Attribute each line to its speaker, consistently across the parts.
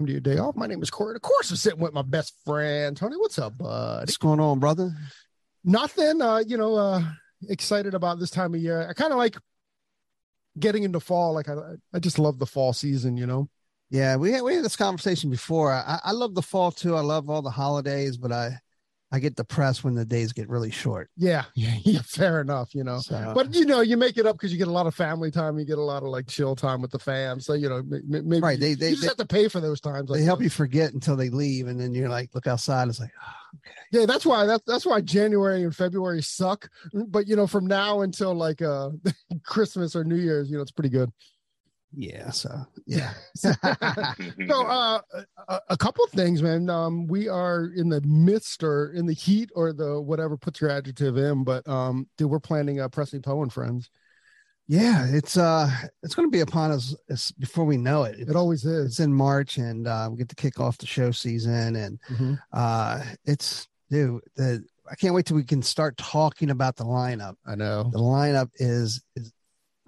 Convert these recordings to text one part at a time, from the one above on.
Speaker 1: Welcome to your day off. My name is Corey. Of course, I'm sitting with my best friend, Tony. What's up, bud?
Speaker 2: What's going on, brother?
Speaker 1: Nothing. Uh, you know, uh, excited about this time of year. I kind of like getting into fall. Like I, I just love the fall season. You know.
Speaker 2: Yeah, we had we had this conversation before. I, I love the fall too. I love all the holidays, but I I get depressed when the days get really short.
Speaker 1: Yeah, yeah, yeah. Fair enough. You know.
Speaker 2: So,
Speaker 1: But you know, you make it up because you get a lot of family time. You get a lot of like chill time with the fam. So you know, maybe
Speaker 2: Right, they-
Speaker 1: you,
Speaker 2: they-
Speaker 1: you just
Speaker 2: they-
Speaker 1: have to pay for those times.
Speaker 2: they help
Speaker 1: that.
Speaker 2: you forget until they leave, and then you're like, look outside. It's like, oh, okay.
Speaker 1: Yeah, that's why that's that's why January and February suck. But you know, from now until like uh Christmas or New Year's, you know, it's pretty good.
Speaker 2: Yeah. So yeah,
Speaker 1: so uh a, a couple of things, man. Um we are in the midst or in the heat or the whatever puts your adjective in, but um dude, we're planning uh Presley Poe and friends.
Speaker 2: yeah. It's uh, it's going to be upon us it's, before we know it.
Speaker 1: It always is.
Speaker 2: It's in March, and uh, we get to kick off the show season, and
Speaker 1: Mhm.
Speaker 2: uh, it's dude. The I can't wait till we can start talking about the lineup.
Speaker 1: I know.
Speaker 2: the lineup is is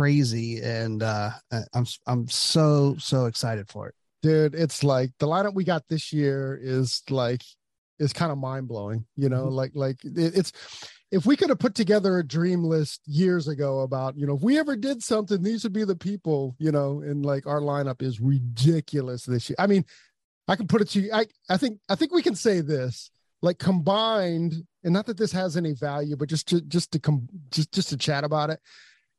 Speaker 2: crazy and uh i'm i'm so so excited for it.
Speaker 1: Dude it's like the lineup we got this year is like is kind of mind-blowing you know?
Speaker 2: Mhm.
Speaker 1: like like it- it's if we could have put together a dream list years ago about you know if we ever did something these would be the people you know and like our lineup is ridiculous this year. I mean i can put it to you i i think i think we can say this like combined and not that this has any value but just to just to come just just to chat about it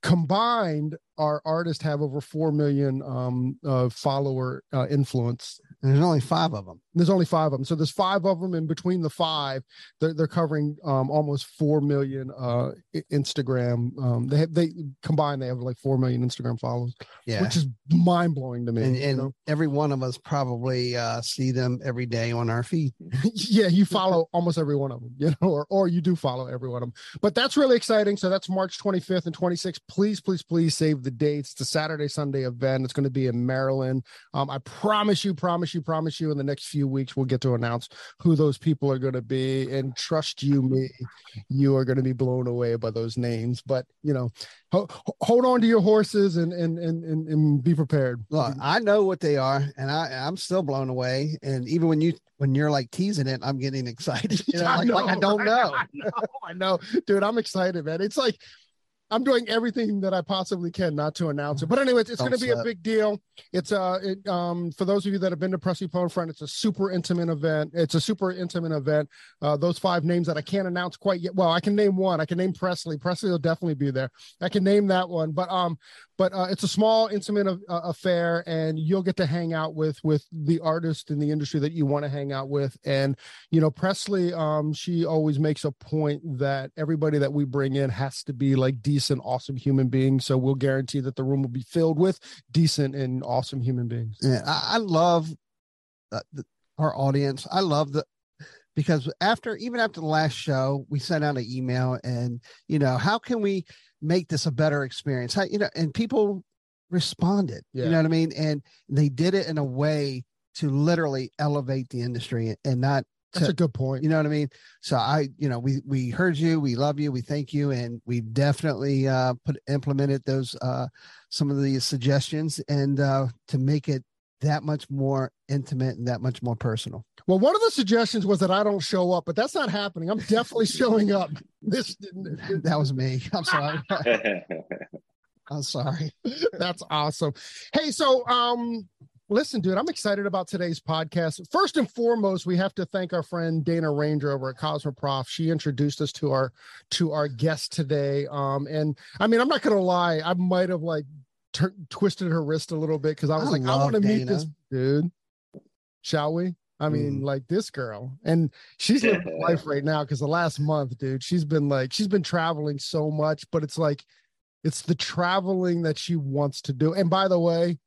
Speaker 1: combined our artists have over 4 million um uh follower uh, influence
Speaker 2: and there's only five of them
Speaker 1: there's only five of them so there's five of them and between the five they're, they're covering um almost 4 million uh instagram um they have they combined they have like 4 million instagram followers
Speaker 2: yeah.
Speaker 1: which is mind-blowing to me
Speaker 2: and,
Speaker 1: you know?
Speaker 2: every one of us probably uh see them every day on our feed.
Speaker 1: Yeah you follow almost every one of them you know or, or you do follow every one of them but that's really exciting. So that's march 25th and 26th please please please save the dates. It's a saturday sunday event. It's going to be in maryland. Um, i promise you promise you promise you in the next few weeks we'll get to announce who those people are going to be. And trust you me you are going to be blown away by those names. But you know ho- hold on to your horses and and and and, and be prepared.
Speaker 2: Look i know what they are and i i'm still blown away. And even when you when you're like teasing it i'm getting excited you know, like, like i don't know.
Speaker 1: I know, I know, dude. I'm excited, man. It's like I'm doing everything that I possibly can not to announce it. But anyway, it's, it's going to be a big deal. It's uh, it, um, for those of you that have been to Presley Poe and Friend, it's a super intimate event. It's a super intimate event. Uh, those five names that I can't announce quite yet. Well, I can name one. I can name Presley. Presley will definitely be there. I can name that one. But um, but uh, it's a small intimate uh, affair, and you'll get to hang out with with the artist in the industry that you want to hang out with. And you know, Presley, um, she always makes a point that everybody that we bring in has to be like decent, awesome human beings. So we'll guarantee that the room will be filled with decent and awesome human beings.
Speaker 2: Yeah, I, I love uh, the, our audience. I love the because after even after the last show, we sent out an email and you know how can we make this a better experience? How you know, and people responded.
Speaker 1: Yeah.
Speaker 2: You know what I mean? And they did it in a way to literally elevate the industry and not
Speaker 1: That's
Speaker 2: to-
Speaker 1: a good point.
Speaker 2: you know what I mean? So I, you know, we we heard you, we love you, we thank you, and we definitely uh put implemented those uh some of the suggestions and uh to make it that much more intimate and that much more personal.
Speaker 1: Well, one of the suggestions was that I don't show up, but that's not happening. I'm definitely showing up. This
Speaker 2: that was me. I'm sorry. I'm sorry.
Speaker 1: That's awesome. Hey, so um listen, dude, I'm excited about today's podcast. First and foremost, we have to thank our friend Dana Ranger over at Cosmoprof. She introduced us to our to our guest today. Um, and I mean, I'm not gonna lie, I might have like t- twisted her wrist a little bit because I was
Speaker 2: I
Speaker 1: like, I want to meet this dude. Shall we? I mean,
Speaker 2: Mm.
Speaker 1: like this girl, and she's living life right now because the last month, dude, she's been like, she's been traveling so much, but it's like, it's the traveling that she wants to do. And by the way,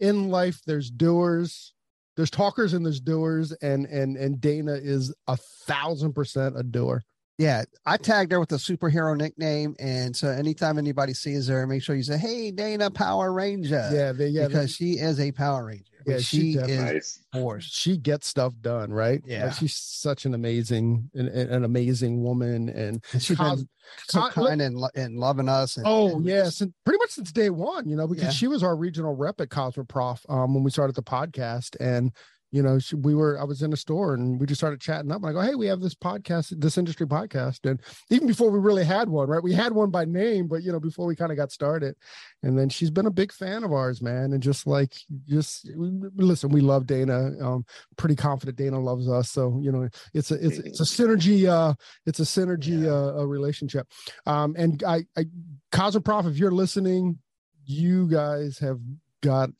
Speaker 1: in life, there's doers, there's talkers, and there's doers, and and and Dana is a thousand percent a doer.
Speaker 2: Yeah, I tagged her with a superhero nickname, and so anytime anybody sees her, make sure you say, "Hey, Dana Power Ranger."
Speaker 1: Yeah, they, yeah,
Speaker 2: because she is a Power Ranger.
Speaker 1: Yeah,
Speaker 2: Yeah,
Speaker 1: she
Speaker 2: she, is force.
Speaker 1: she gets stuff done, right?
Speaker 2: Yeah.
Speaker 1: Like, she's such an amazing, an, an amazing woman, and
Speaker 2: And she's
Speaker 1: Cos-
Speaker 2: been so
Speaker 1: Cos-
Speaker 2: kind and, lo- and loving us. And,
Speaker 1: Oh
Speaker 2: and
Speaker 1: yes, and pretty much since day one, you know, because
Speaker 2: Yeah.
Speaker 1: she was our regional rep at Cosmoprof um, when we started the podcast, and you know, she, we were I was in a store and we just started chatting up. And I go, hey, we have this podcast, this industry podcast, and even before we really had one, right? We had one by name, but you know, before we kind of got started, and then she's been a big fan of ours, man, and just like just listen, we love Dana. Um, pretty confident Dana loves us, so you know, it's a it's it's a synergy. Uh, it's a synergy uh, a relationship. Um, and I, I Cosmoprof, if you're listening, you guys have got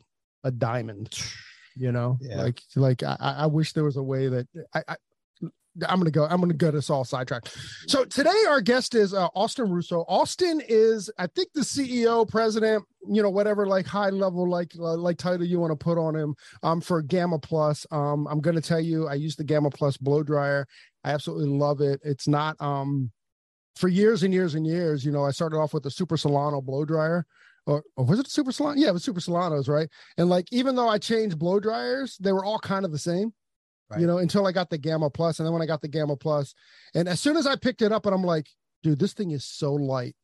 Speaker 1: a diamond. You know,
Speaker 2: Yeah.
Speaker 1: like like I, I wish there was a way that I, I I'm gonna go. I'm gonna get us all sidetracked. So today our guest is uh, Austin Russo. Austin is, I think, the CEO, president, you know, whatever like high level like like title you want to put on him. Um, for Gamma Plus. Um, I'm gonna tell you, I use the Gamma Plus blow dryer. I absolutely love it. It's not um for years and years and years. You know, I started off with the Super Solano blow dryer. Or, or was it Super Solano? Yeah, it was Super Solanos, right? And like, even though I changed blow dryers, they were all kind of the same
Speaker 2: Right.
Speaker 1: you know, until I got the Gamma Plus, and then when I got the Gamma Plus, and as soon as I picked it up, and I'm like, dude, this thing is so light.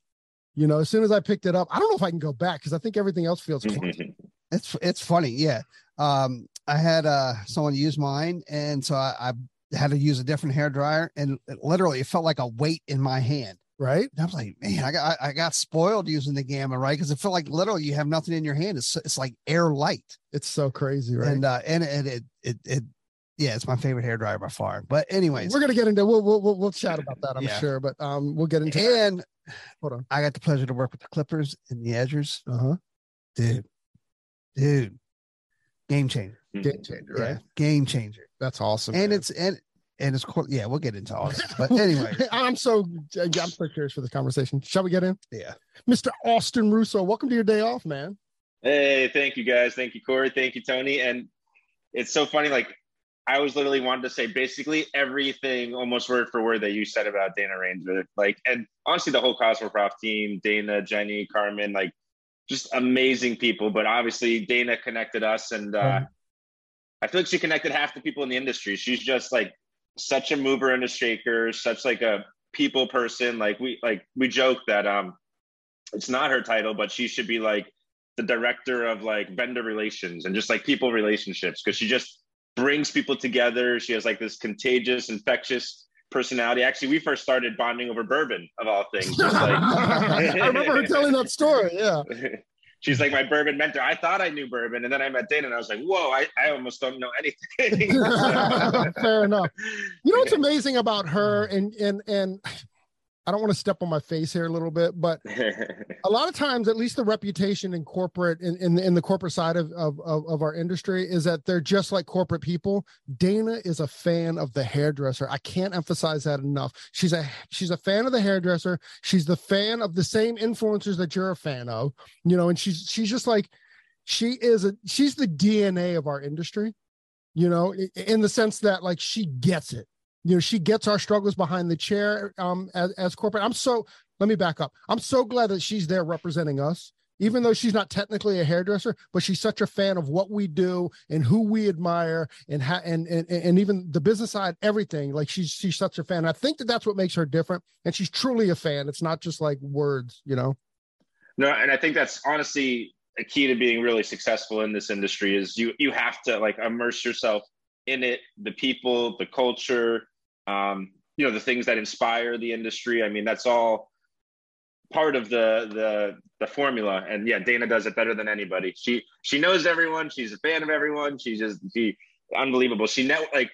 Speaker 1: You know, as soon as I picked it up, I don't know if I can go back because I think everything else feels clunky.
Speaker 2: it's it's funny. Yeah, um, I had uh someone use mine, and so I, I had to use a different hair dryer, and it, literally it felt like a weight in my hand.
Speaker 1: Right?
Speaker 2: And I was like, man, I got I got spoiled using the gamma, right? Because it felt like literally you have nothing in your hand. It's it's like air light,
Speaker 1: It's so crazy, right?
Speaker 2: and uh, and and it it it yeah, it's my favorite hair dryer by far. But anyways,
Speaker 1: We're gonna get into we'll we'll we'll, we'll chat about that, I'm
Speaker 2: Yeah.
Speaker 1: sure, but um, we'll get into
Speaker 2: and
Speaker 1: Hold on.
Speaker 2: I got the pleasure to work with the Clippers and the Edgers,
Speaker 1: uh huh
Speaker 2: dude, dude, game changer,
Speaker 1: game changer,
Speaker 2: yeah,
Speaker 1: right?
Speaker 2: game changer.
Speaker 1: That's awesome,
Speaker 2: and
Speaker 1: man.
Speaker 2: it's and and it's cool. Yeah, we'll get into all this. But anyway,
Speaker 1: I'm so I'm so curious for this conversation. Shall we get in,
Speaker 2: yeah,
Speaker 1: Mr. Austin Russo? Welcome to your day off, man.
Speaker 3: Hey, thank you guys. Thank you, Corey. Thank you, Tony. And it's so funny. Like, I was literally wanted to say basically everything, almost word for word, that you said about Dana Ranger. Like, and honestly, the whole Cosmoprof team, Dana, Jenny, Carmen, like, just amazing people. But obviously, Dana connected us, and uh,
Speaker 1: Mhm.
Speaker 3: I feel like she connected half the people in the industry. She's just like such a mover and a shaker, such like a people person. Like we like we joke that um, it's not her title, but she should be like the director of like vendor relations and just like people relationships because she just brings people together. She has like this contagious, infectious personality. Actually, we first started bonding over bourbon of all things. Just like
Speaker 1: I remember her telling that story. Yeah.
Speaker 3: she's like my bourbon mentor. I thought I knew bourbon, and then I met Dana, and I was like, whoa, I, I almost don't know anything.
Speaker 1: Fair enough. You know what's amazing about her, and and and I don't want to step on my face here a little bit, but a lot of times, at least the reputation in corporate in in, in the corporate side of, of of of our industry is that they're just like corporate people. Dana is a fan of the hairdresser. I can't emphasize that enough. She's a she's a fan of the hairdresser. She's the fan of the same influencers that you're a fan of. You know, and she's she's just like she is a she's the DNA of our industry. You know, in the sense that like she gets it you know she gets our struggles behind the chair um as, as corporate. I'm so let me back up. I'm so glad that she's there representing us even though she's not technically a hairdresser but she's such a fan of what we do and who we admire and ha- and, and and even the business side everything. Like she's she's such a fan. I think that that's what makes her different and she's truly a fan. It's not just like words you know?
Speaker 3: No, and I think that's honestly a key to being really successful in this industry is you you have to like immerse yourself in it, the people, the culture, um, you know, the things that inspire the industry. I mean, that's all part of the the the formula. And yeah, Dana does it better than anybody. She she knows everyone. She's a fan of everyone. She's just she unbelievable. She know like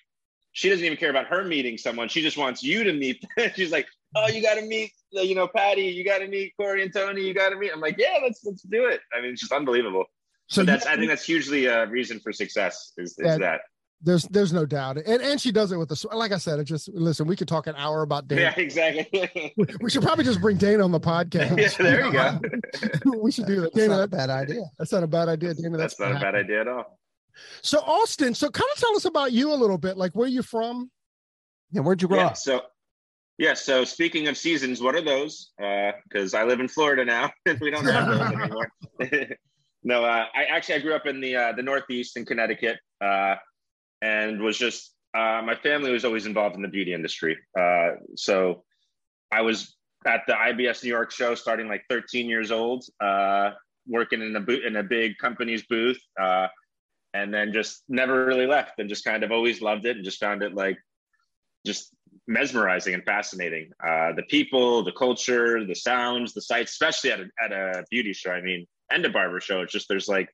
Speaker 3: she doesn't even care about her meeting someone. She just wants you to meet. She's like, oh, you got to meet, you know, Patty. You got to meet Corey and Tony. You got to meet. I'm like, yeah, let's let's do it. I mean, it's just unbelievable. So but that's I think that's hugely a reason for success is, is that, that.
Speaker 1: There's there's no doubt, and and she does it with the like I said. It just listen. We could talk an hour about Dana.
Speaker 3: Yeah, exactly.
Speaker 1: we should probably just bring Dana on the podcast.
Speaker 3: yeah, there you go.
Speaker 1: we should do that.
Speaker 2: Dana, that's not a bad idea.
Speaker 1: That's not a bad idea, Dana.
Speaker 3: That's, that's not a bad idea at all.
Speaker 1: So Austin, so kind of tell us about you a little bit. Like where are you from?
Speaker 2: Yeah, where'd you grow
Speaker 3: yeah,
Speaker 2: up?
Speaker 3: So yeah, so speaking of seasons, what are those? Because uh, I live in Florida now, and we don't have those anymore. no, uh, I actually I grew up in the uh, the Northeast in Connecticut, uh, and was just uh, my family was always involved in the beauty industry. Uh, so I was at the IBS New York show starting like 13 years old, working in a boot in a big company's booth, and then just never really left, and just kind of always loved it, and just found it like just mesmerizing and fascinating. Uh, the people, the culture, the sounds, the sights, especially at a, at a beauty show. I mean, and a barber show. It's just there's like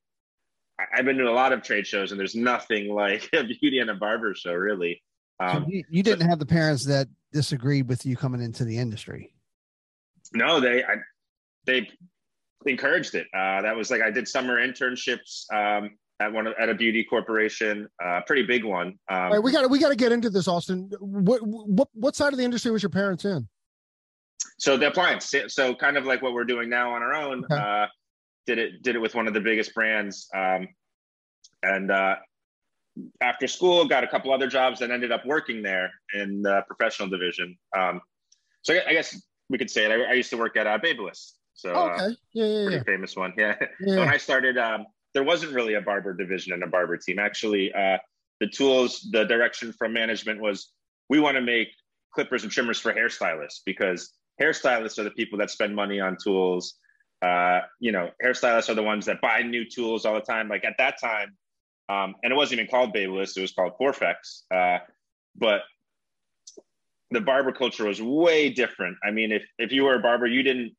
Speaker 3: I've been to a lot of trade shows, and there's nothing like a beauty and a barber show, really.
Speaker 2: Um, so you, you, didn't so, have the parents that disagreed with you coming into the industry.
Speaker 3: No, they I, they encouraged it. Uh, that was like I did summer internships um, at one at a beauty corporation, a uh, pretty big one.
Speaker 1: Um, right, we got we got to get into this, Austin. What what what side of the industry was your parents in?
Speaker 3: So the appliance, so kind of like what we're doing now on our own. Okay. Uh, did it did it with one of the biggest brands, um, and uh, after school got a couple other jobs and ended up working there in the professional division. Um, so I, I, guess we could say it. I, I used to work at uh, Babyliss. So
Speaker 1: oh, okay, yeah, yeah,
Speaker 3: pretty
Speaker 1: yeah.
Speaker 3: famous one. Yeah. yeah. when I started, um, there wasn't really a barber division and a barber team. Actually, uh, the tools, the direction from management was we want to make clippers and trimmers for hairstylists because hairstylists are the people that spend money on tools. Uh, you know, hairstylists are the ones that buy new tools all the time. Like at that time, um, and it wasn't even called Babyliss; it was called Forfex. Uh, but the barber culture was way different. I mean, if if you were a barber, you didn't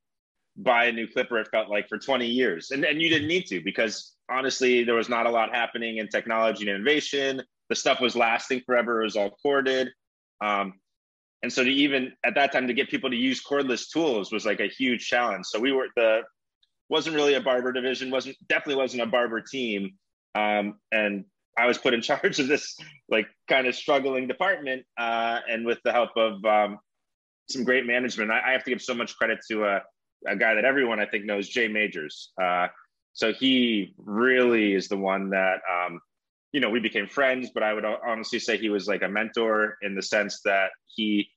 Speaker 3: buy a new clipper. It felt like for 20 years, and and you didn't need to because honestly, there was not a lot happening in technology and innovation. The stuff was lasting forever. It was all corded. Um, and so to even at that time to get people to use cordless tools was like a huge challenge. So we were the wasn't really a barber division, wasn't definitely wasn't a barber team. Um, and I was put in charge of this like kind of struggling department. Uh, and with the help of um, some great management, I, I, have to give so much credit to a, a, guy that everyone I think knows, Jay Majors. Uh, so he really is the one that, um, you know, we became friends, but I would honestly say he was like a mentor in the sense that he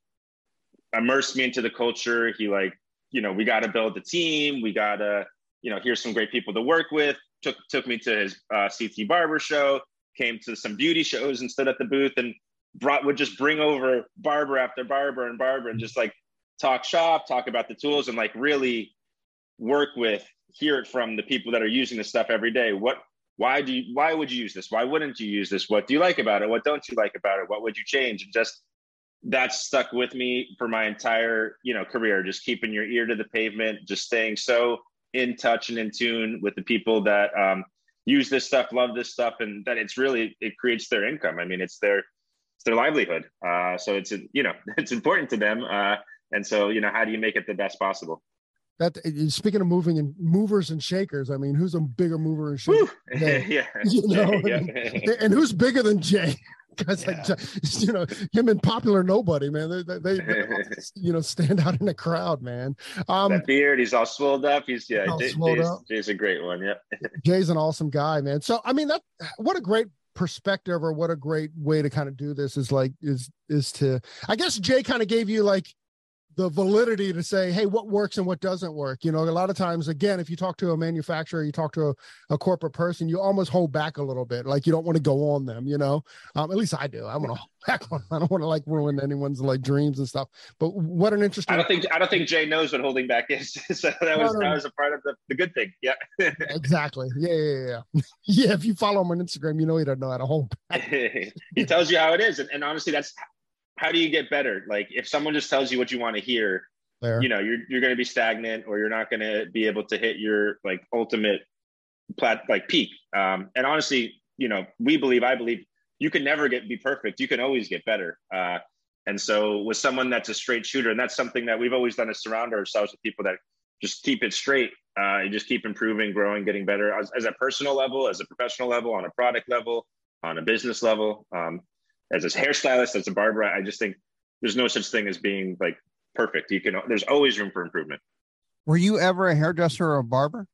Speaker 3: immersed me into the culture. He like, you know, we got to build the team. We got to, you know, here's some great people to work with. Took took me to his uh, CT barber show. Came to some beauty shows and stood at the booth and brought would just bring over barber after barber and barber and just like talk shop, talk about the tools, and like really work with hear it from the people that are using this stuff every day. What, why do you, why would you use this? Why wouldn't you use this? What do you like about it? What don't you like about it? What would you change? And just that's stuck with me for my entire, you know, career. Just keeping your ear to the pavement, just staying so in touch and in tune with the people that um, use this stuff, love this stuff, and that it's really it creates their income. I mean, it's their it's their livelihood. Uh, so it's you know it's important to them. Uh, and so you know, how do you make it the best possible?
Speaker 1: That speaking of moving and movers and shakers, I mean, who's a bigger mover and shaker?
Speaker 3: yeah, you
Speaker 1: know, yeah. And, and, who's bigger than Jay? Because yeah. like, you know him and popular nobody, man. They, they, they you know stand out in the crowd, man.
Speaker 3: Um, that beard, he's all swelled up. He's yeah, Jay, Jay's, Jay's a great one. Yeah,
Speaker 1: Jay's an awesome guy, man. So I mean, that what a great perspective or what a great way to kind of do this is like is is to I guess Jay kind of gave you like the validity to say, hey, what works and what doesn't work. You know, a lot of times, again, if you talk to a manufacturer, you talk to a, a corporate person, you almost hold back a little bit. Like you don't want to go on them, you know. Um, at least I do. I want to hold back on. I don't want to like ruin anyone's like dreams and stuff. But what an interesting.
Speaker 3: I don't think I don't think Jay knows what holding back is. so that was that was a part of the, the good thing. Yeah.
Speaker 1: exactly. Yeah, yeah, yeah. yeah. If you follow him on Instagram, you know he doesn't know how to hold back.
Speaker 3: he tells you how it is, and, and honestly, that's how do you get better? Like if someone just tells you what you want to hear, you know, you're you're going to be stagnant, or you're not going to be able to hit your like ultimate plat like peak. Um, and honestly, you know, we believe, I believe, you can never get be perfect. You can always get better. Uh, and so with someone that's a straight shooter, and that's something that we've always done is surround ourselves with people that just keep it straight. Uh, you just keep improving, growing, getting better as, as, a personal level, as a professional level, on a product level, on a business level. Um, as a hairstylist, as a barber, I just think there's no such thing as being like perfect. You can, there's always room for improvement.
Speaker 2: Were you ever a hairdresser or a barber?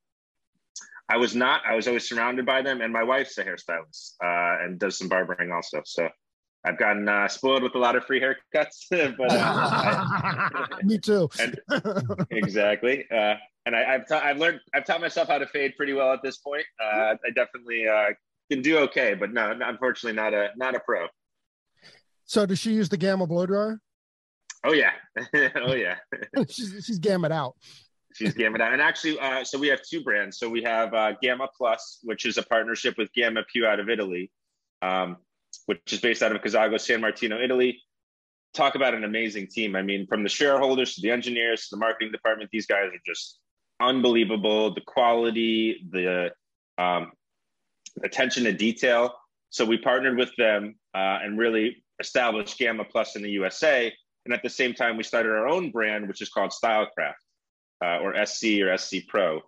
Speaker 3: I was not. I was always surrounded by them, and my wife's a hairstylist uh, and does some barbering also. So I've gotten uh, spoiled with a lot of free haircuts. but uh,
Speaker 1: I, me too.
Speaker 3: and, exactly. Uh, and I, have ta- I've learned. I've taught myself how to fade pretty well at this point. Uh, I definitely uh, can do okay, but no, unfortunately, not a not a pro.
Speaker 1: So does she use the Gamma blow dryer?
Speaker 3: Oh yeah, oh yeah.
Speaker 1: she's she's gamma out.
Speaker 3: She's gamma out, and actually, uh, so we have two brands. So we have uh, Gamma Plus, which is a partnership with Gamma Più out of Italy, um, which is based out of Casago, San Martino, Italy. Talk about an amazing team. I mean, from the shareholders to the engineers to the marketing department, these guys are just unbelievable. The quality, the um, attention to detail. So we partnered with them uh, and really established Gamma Plus in the USA. And at the same time, we started our own brand, which is called Stylecraft uh, or SC or SC Pro.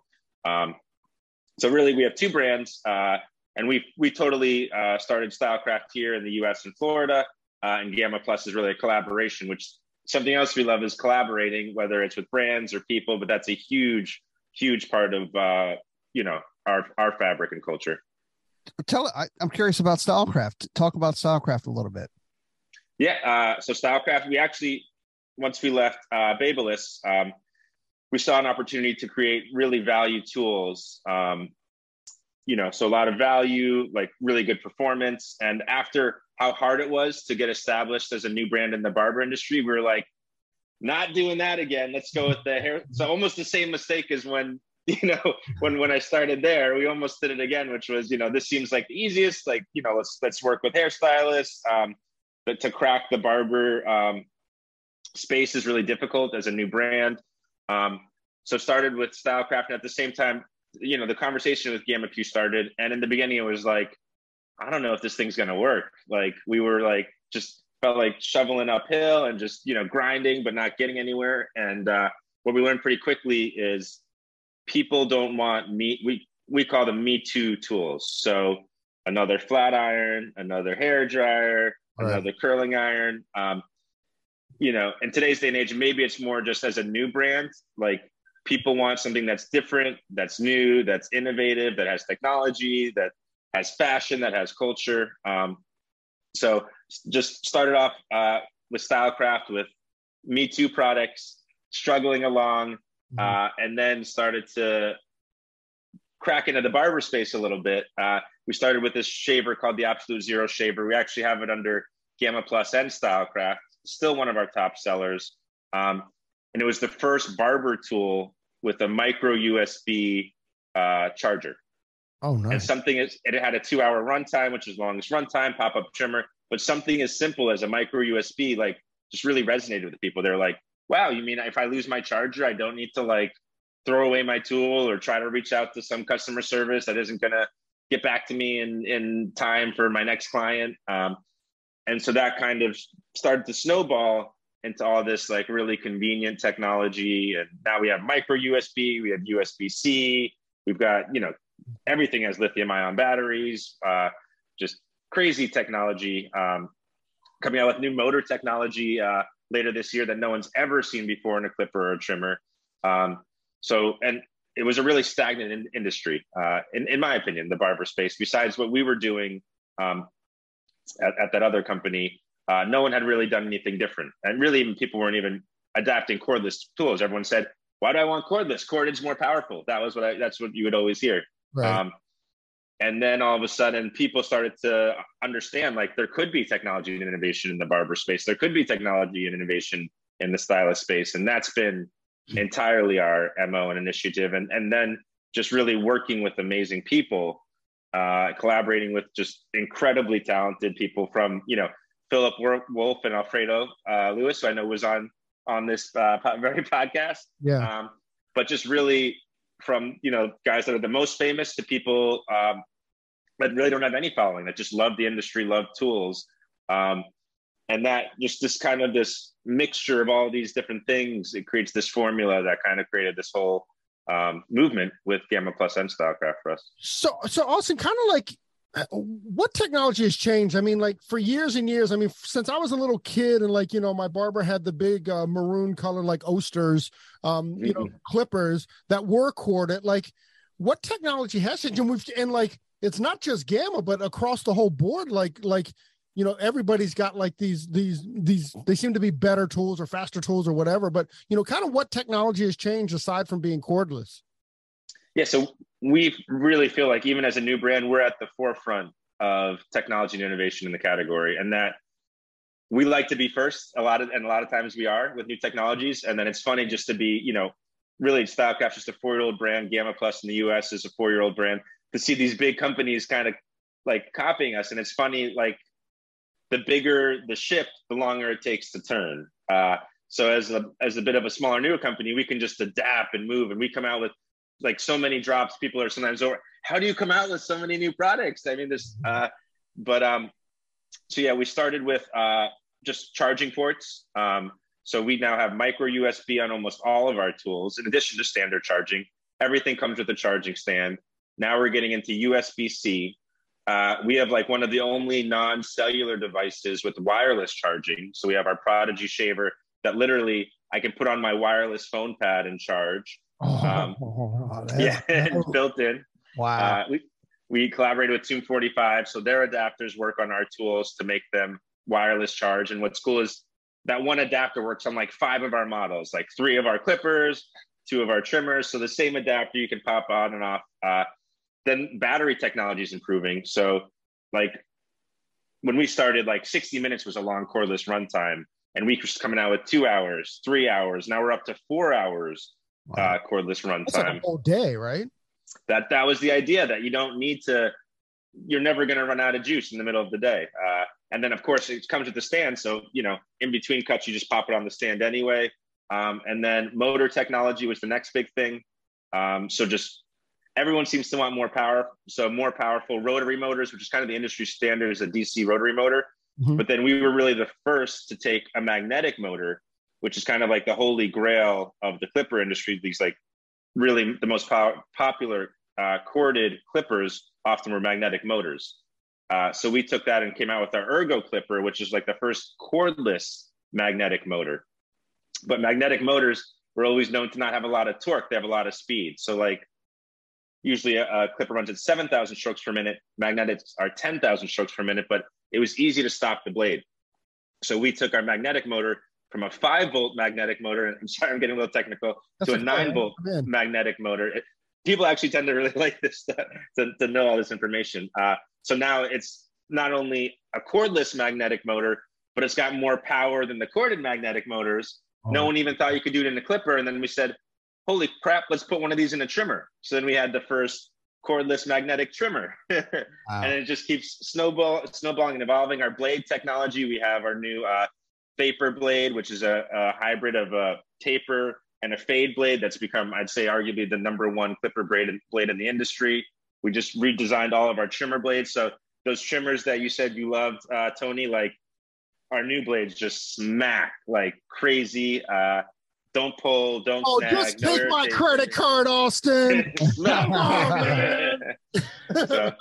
Speaker 3: Um, so really, we have two brands, uh, and we we totally uh, started Stylecraft here in the U.S. and Florida, uh, and Gamma Plus is really a collaboration. Which something else we love is collaborating, whether it's with brands or people. But that's a huge, huge part of uh, you know our our fabric and culture.
Speaker 2: Tell I, I'm curious about Stylecraft. Talk about Stylecraft a little bit.
Speaker 3: Yeah. Uh, so Stylecraft, we actually, once we left uh, um, we saw an opportunity to create really value tools. Um, you know, so a lot of value, like really good performance. And after how hard it was to get established as a new brand in the barber industry, we were like, not doing that again. Let's go with the hair. So almost the same mistake as when you know when when I started there, we almost did it again, which was you know this seems like the easiest. Like you know let's let's work with hairstylists. Um, but to crack the barber um, space is really difficult as a new brand. Um, so started with Stylecraft, and at the same time, you know, the conversation with Gamma Più started, and in the beginning, it was like, I don't know if this thing's gonna work. Like we were like just felt like shoveling uphill and just you know grinding, but not getting anywhere. And uh, what we learned pretty quickly is people don't want me. We we call them Me Too tools. So another flat iron, another hair dryer, right. another curling iron. Um, you know, in today's day and age, maybe it's more just as a new brand, like people want something that's different, that's new, that's innovative, that has technology, that has fashion, that has culture. Um, so just started off uh, with Stylecraft with Me Too products, struggling along, mm-hmm. uh, and then started to crack into the barber space a little bit. Uh, we started with this shaver called the Absolute Zero Shaver. We actually have it under Gamma Plus and Stylecraft, still one of our top sellers. Um, and it was the first barber tool with a micro USB uh, charger.
Speaker 2: Oh, nice.
Speaker 3: And something is, it had a two hour runtime, which is longest runtime, pop up trimmer, but something as simple as a micro USB, like just really resonated with people. They're like, wow, you mean if I lose my charger, I don't need to like throw away my tool or try to reach out to some customer service that isn't going to get back to me in, in time for my next client. Um, and so that kind of started to snowball into all this like really convenient technology. And now we have micro USB, we have USB C, we've got, you know, everything has lithium ion batteries, uh, just crazy technology. Um, coming out with new motor technology uh, later this year that no one's ever seen before in a clipper or a trimmer. Um, so, and it was a really stagnant in, industry, uh, in, in my opinion, the barber space. Besides what we were doing um, at, at, that other company, uh, no one had really done anything different, and really, even people weren't even adapting cordless tools. Everyone said, "Why do I want cordless? Corded's more powerful." That was what I. That's what you would always hear. Right. Um, and then all of a sudden, people started to understand like there could be technology and innovation in the barber space. There could be technology and innovation in the stylist space, and that's been entirely our mo and initiative. And and then just really working with amazing people, uh, collaborating with just incredibly talented people from you know Philip Wolf and Alfredo uh, Lewis, who I know was on on this uh, very podcast.
Speaker 1: Yeah.
Speaker 3: Um, but just really from you know guys that are the most famous to people um, that really don't have any following that just love the industry, love tools, um, and that just this kind of this mixture of all these different things it creates this formula that kind of created this whole um, movement with Gamma Plus and Stylecraft for us.
Speaker 1: So, so Austin, kind of like what technology has changed? I mean, like for years and years. I mean, since I was a little kid, and like you know, my barber had the big uh, maroon color, like Osters, um, you know, mm-hmm. clippers that were corded. Like, what technology has changed? And we've and like it's not just Gamma, but across the whole board. Like, like you know, everybody's got like these these these. They seem to be better tools or faster tools or whatever. But you know, kind of what technology has changed aside from being cordless.
Speaker 3: Yeah, so we really feel like even as a new brand, we're at the forefront of technology and innovation in the category, and that we like to be first. A lot of and a lot of times we are with new technologies, and then it's funny just to be, you know, really Stylecraft's just a four-year-old brand. Gamma Plus in the U.S. is a four-year-old brand. To see these big companies kind of like copying us, and it's funny like the bigger the ship, the longer it takes to turn. Uh, so as a as a bit of a smaller newer company, we can just adapt and move, and we come out with like so many drops. People are sometimes over how do you come out with so many new products? I mean this uh but um so yeah we started with uh just charging ports. Um so we now have micro usb on almost all of our tools in addition to standard charging. Everything comes with a charging stand. Now we're getting into usb-c uh, we have like one of the only non-cellular devices with wireless charging so we have our prodigy shaver that literally i can put on my wireless phone pad and charge Oh, um, oh, yeah, built in.
Speaker 2: Wow.
Speaker 3: Uh, we, we collaborated with Tune 45. So their adapters work on our tools to make them wireless charge. And what's cool is that one adapter works on like five of our models, like three of our clippers, two of our trimmers. So the same adapter you can pop on and off. Uh, then battery technology is improving. So like when we started, like 60 minutes was a long cordless runtime. And we were coming out with two hours, three hours. Now we're up to four hours wow. uh, cordless runtime. That's
Speaker 1: like a whole day, right?
Speaker 3: That that was the idea that you don't need to. You're never going to run out of juice in the middle of the day. Uh, and then, of course, it comes with the stand. So you know, in between cuts, you just pop it on the stand anyway. Um, and then motor technology was the next big thing. Um, so just everyone seems to want more power. So more powerful rotary motors, which is kind of the industry standard, is a DC rotary motor. Mm-hmm. But then we were really the first to take a magnetic motor which is kind of like the holy grail of the clipper industry. These like really the most po- popular uh, corded clippers often were magnetic motors. Uh, so we took that and came out with our Ergo Clipper, which is like the first cordless magnetic motor. But magnetic motors were always known to not have a lot of torque; they have a lot of speed. So like usually a, a clipper runs at 7,000 strokes per minute. Magnetics are 10,000 strokes per minute, but it was easy to stop the blade. So we took our magnetic motor from a five volt magnetic motor, and I'm sorry, I'm getting a little technical, That's to a nine volt magnetic motor. It, people actually tend to really like this to, to, to know all this information. Uh, so now it's not only a cordless magnetic motor, but it's got more power than the corded magnetic motors. Oh. No one even thought you could do it in a clipper. And then we said, holy crap, let's put one of these in a trimmer. So then we had the first cordless magnetic trimmer. wow. And it just keeps snowball, snowballing and evolving. Our blade technology, we have our new uh, Vapor blade, which is a, a hybrid of a taper and a fade blade that's become, I'd say, arguably the number one clipper blade, blade in the industry. We just redesigned all of our trimmer blades. So those trimmers that you said you loved, uh, Tony, like our new blades just smack like crazy. Uh, don't pull, don't
Speaker 1: oh, snag. just no take my credit card, Austin.
Speaker 3: Come on, so,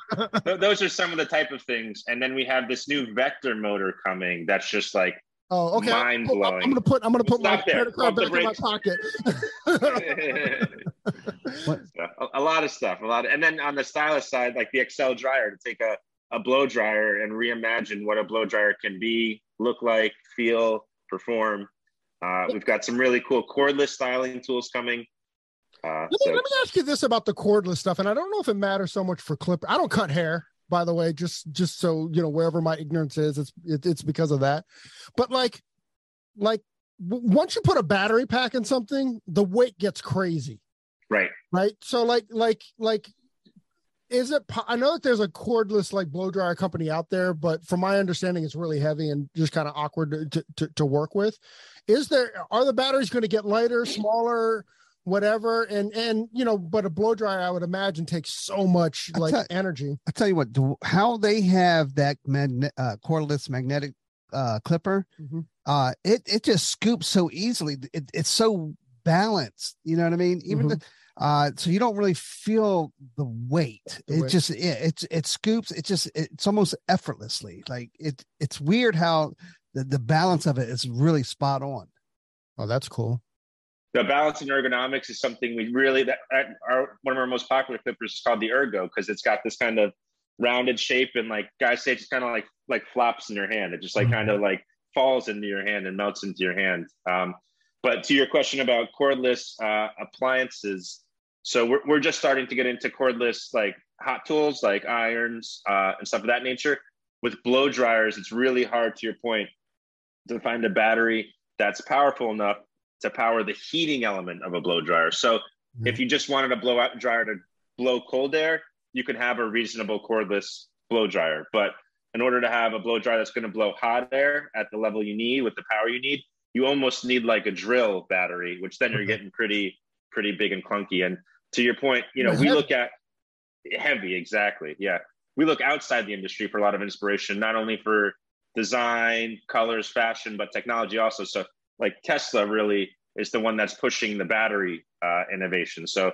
Speaker 3: those are some of the type of things. And then we have this new vector motor coming that's just like
Speaker 1: Oh, okay.
Speaker 3: Mind blowing.
Speaker 1: I'm gonna put I'm gonna put Stop my there. credit card back in my pocket.
Speaker 3: a, a, lot of stuff, a lot, of, and then on the stylist side, like the XCell dryer, to take a a blow dryer and reimagine what a blow dryer can be, look like, feel, perform. Uh, we've got some really cool cordless styling tools coming. Uh,
Speaker 1: let, me,
Speaker 3: so-
Speaker 1: let me ask you this about the cordless stuff, and I don't know if it matters so much for clipper. I don't cut hair, by the way, just just so you know, wherever my ignorance is, it's it, it's because of that. But like, like w- once you put a battery pack in something, the weight gets crazy,
Speaker 3: right.
Speaker 1: right? So like like like, is it? I know that there's a cordless like blow dryer company out there, but from my understanding, it's really heavy and just kind of awkward to, to to work with. Is there? Are the batteries going to get lighter, smaller? whatever and and you know but a blow dryer i would imagine takes so much like
Speaker 2: tell-
Speaker 1: energy
Speaker 2: I tell you what, how they have that magne- uh, cordless magnetic uh, clipper,
Speaker 1: Mhm.
Speaker 2: uh, it it just scoops so easily. It, it's so balanced. You know what I mean? Even the, uh, so you don't really feel the weight.
Speaker 1: The
Speaker 2: it
Speaker 1: weight.
Speaker 2: just it, it it scoops. It just it's almost effortlessly. Like it it's weird how the, the balance of it is really spot on.
Speaker 1: oh that's cool
Speaker 3: the balance and ergonomics is something we really that that our one of our most popular clippers is called the ergo because it's got this kind of rounded shape and like guys say it's kind of like like flops in your hand it just like kind of like falls into your hand and melts into your hand um, but to your question about cordless uh, appliances so we're, we're just starting to get into cordless like hot tools like irons uh, and stuff of that nature with blow dryers it's really hard to your point to find a battery that's powerful enough to power the heating element of a blow dryer. So if you just wanted a blow out dryer to blow cold air, you could have a reasonable cordless blow dryer. But in order to have a blow dryer that's going to blow hot air at the level you need with the power you need, you almost need like a drill battery, which then you're
Speaker 1: Okay.
Speaker 3: getting pretty pretty big and clunky. And to your point, you know, we look at heavy, exactly. Yeah. We look outside the industry for a lot of inspiration, not only for design, colors, fashion, but technology also. So like Tesla really is the one that's pushing the battery uh, innovation. So,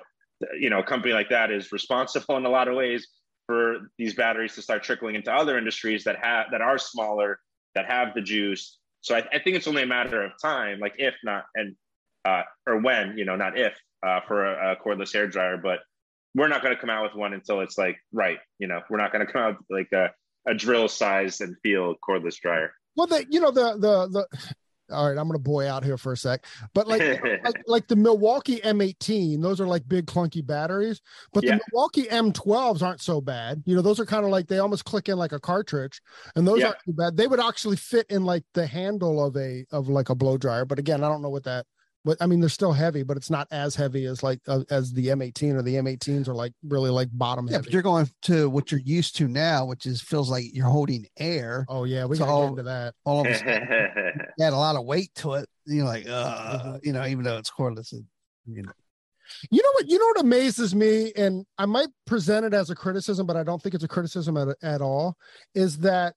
Speaker 3: you know, a company like that is responsible in a lot of ways for these batteries to start trickling into other industries that have that are smaller, that have the juice. So I, I think it's only a matter of time, like if not and uh, or when, you know, not if uh, for a, a cordless hair dryer, but we're not going to come out with one until it's like right. You know, we're not going to come out with like a, a drill size and feel cordless dryer.
Speaker 1: well the you know the the the all right i'm gonna boy out here for a sec but like like, like the milwaukee m18 those are like big clunky batteries but
Speaker 3: Yeah.
Speaker 1: the milwaukee m12s aren't so bad you know those are kind of like they almost click in like a cartridge and those
Speaker 3: Yeah.
Speaker 1: aren't too bad they would actually fit in like the handle of a of like a blow dryer but again i don't know what that but i mean they're still heavy but it's not as heavy as like uh, as the m18 or the m18s are like really like bottom
Speaker 2: Yeah,
Speaker 1: heavy
Speaker 2: but you're going to what you're used to now, which is feels like you're holding air.
Speaker 1: oh yeah we
Speaker 2: So
Speaker 1: got
Speaker 2: all-
Speaker 1: into that
Speaker 2: All of a sudden, you add a lot of weight to it. You're like, uh, you know, even though it's cordless, it, you know.
Speaker 1: You know what? You know what amazes me, and I might present it as a criticism, but I don't think it's a criticism at, at all. Is that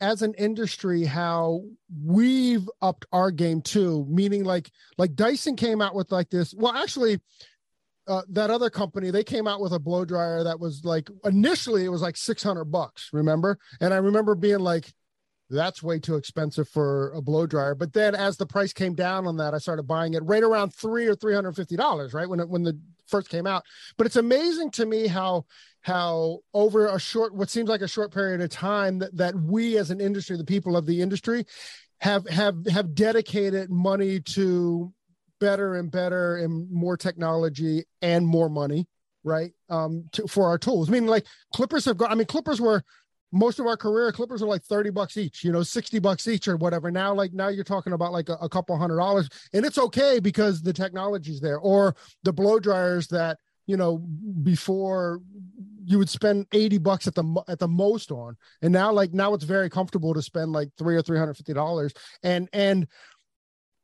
Speaker 1: as an industry, how we've upped our game too? Meaning, like, like Dyson came out with like this. Well, actually, uh, that other company they came out with a blow dryer that was like initially it was like six hundred bucks. Remember? And I remember being like, that's way too expensive for a blow dryer. But then as the price came down on that, I started buying it right around three or three hundred fifty dollars, right when it when the first came out. But it's amazing to me how how over a short what seems like a short period of time that, that we as an industry, the people of the industry, have have have dedicated money to better and better and more technology and more money right um to, for our tools i mean like clippers have got i mean clippers were most of our career clippers are like 30 bucks each you know 60 bucks each or whatever. Now like now you're talking about like a, a couple hundred dollars and it's okay because the technology's there or the blow dryers that you know before you would spend 80 bucks at the at the most on. And now like now it's very comfortable to spend like three or 350 dollars. And and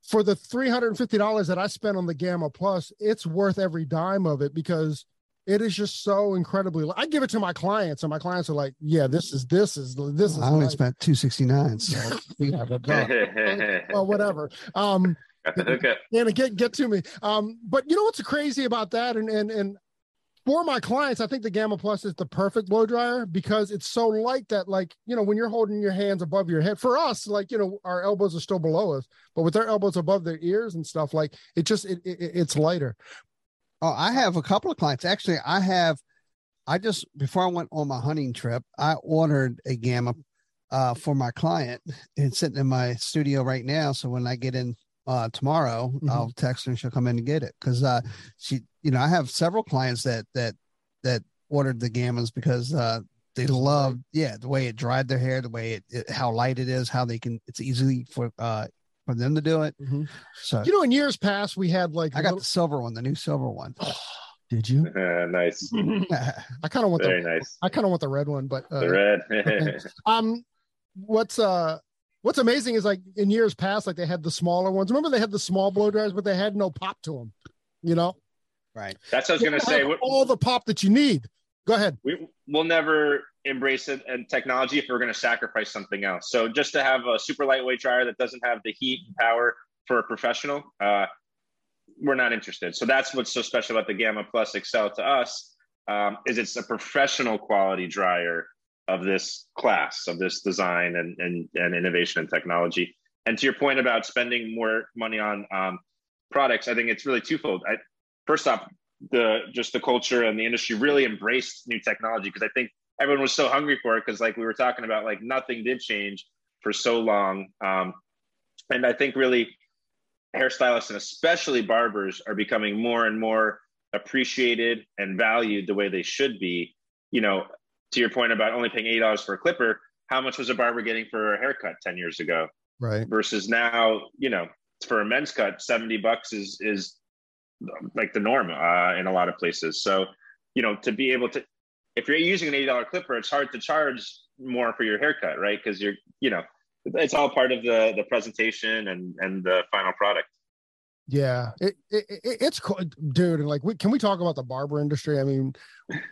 Speaker 1: for the $350 that i spent on the gamma plus it's worth every dime of it because it is just so incredibly i give it to my clients and my clients are like yeah this is this is this is
Speaker 2: I only
Speaker 1: life."
Speaker 2: spent two sixty nine, so we have a buck.
Speaker 1: well whatever um
Speaker 3: okay.
Speaker 1: and get get to me. Um, but you know what's crazy about that, and and and for my clients, I think the Gamma Plus is the perfect blow dryer because it's so light that, like, you know, when you're holding your hands above your head, for us, like, you know, our elbows are still below us, but with their elbows above their ears and stuff, like, it just it, it it's lighter.
Speaker 2: Oh, I have a couple of clients. Actually, I have. I just before I went on my hunting trip, I ordered a gamma uh, for my client. It's sitting in my studio right now. So when I get in uh, tomorrow. Mm-hmm. I'll text her and she'll come in and get it because uh, she, you know, I have several clients that that that ordered the gammas because uh, they love, yeah, the way it dried their hair, the way it, it, how light it is, how they can. It's easy for uh for them to do it. Mm-hmm.
Speaker 1: So you know, in years past, we had like
Speaker 2: I got little... the silver one, the new silver one.
Speaker 1: Did you?
Speaker 3: Uh, nice.
Speaker 1: I kind of want
Speaker 3: Very
Speaker 1: the
Speaker 3: nice.
Speaker 1: I kind of want the red one, but
Speaker 3: uh, the red.
Speaker 1: um, what's uh, what's amazing is like in years past, like they had the smaller ones. Remember they had the small blow dryers, but they had no pop to them. You know.
Speaker 2: Right.
Speaker 3: That's what I was going to say.
Speaker 1: All the pop that you need. Go ahead.
Speaker 3: We will never embrace it and technology if we're going to sacrifice something else. So just to have a super lightweight dryer that doesn't have the heat and power for a professional, uh, we're not interested. So that's what's so special about the Gamma Plus XCell to us um, is it's a professional quality dryer of this class, of this design and, and, and innovation and technology. And to your point about spending more money on um, products, I think it's really twofold. I, first off, the just the culture and the industry really embraced new technology because I think everyone was so hungry for it because like we were talking about like nothing did change for so long um, and I think really hairstylists and especially barbers are becoming more and more appreciated and valued the way they should be. You know, to your point about only paying eight dollars for a clipper, how much was a barber getting for a haircut ten years ago?
Speaker 1: Right.
Speaker 3: Versus now, you know, for a men's cut, seventy bucks is is like the norm uh, in a lot of places. So, you know, to be able to, if you're using an eighty dollar clipper, it's hard to charge more for your haircut, right? Because you're, you know, it's all part of the the presentation and and the final product
Speaker 1: yeah it, it, it it's cool dude and like we, can we talk about the barber industry i mean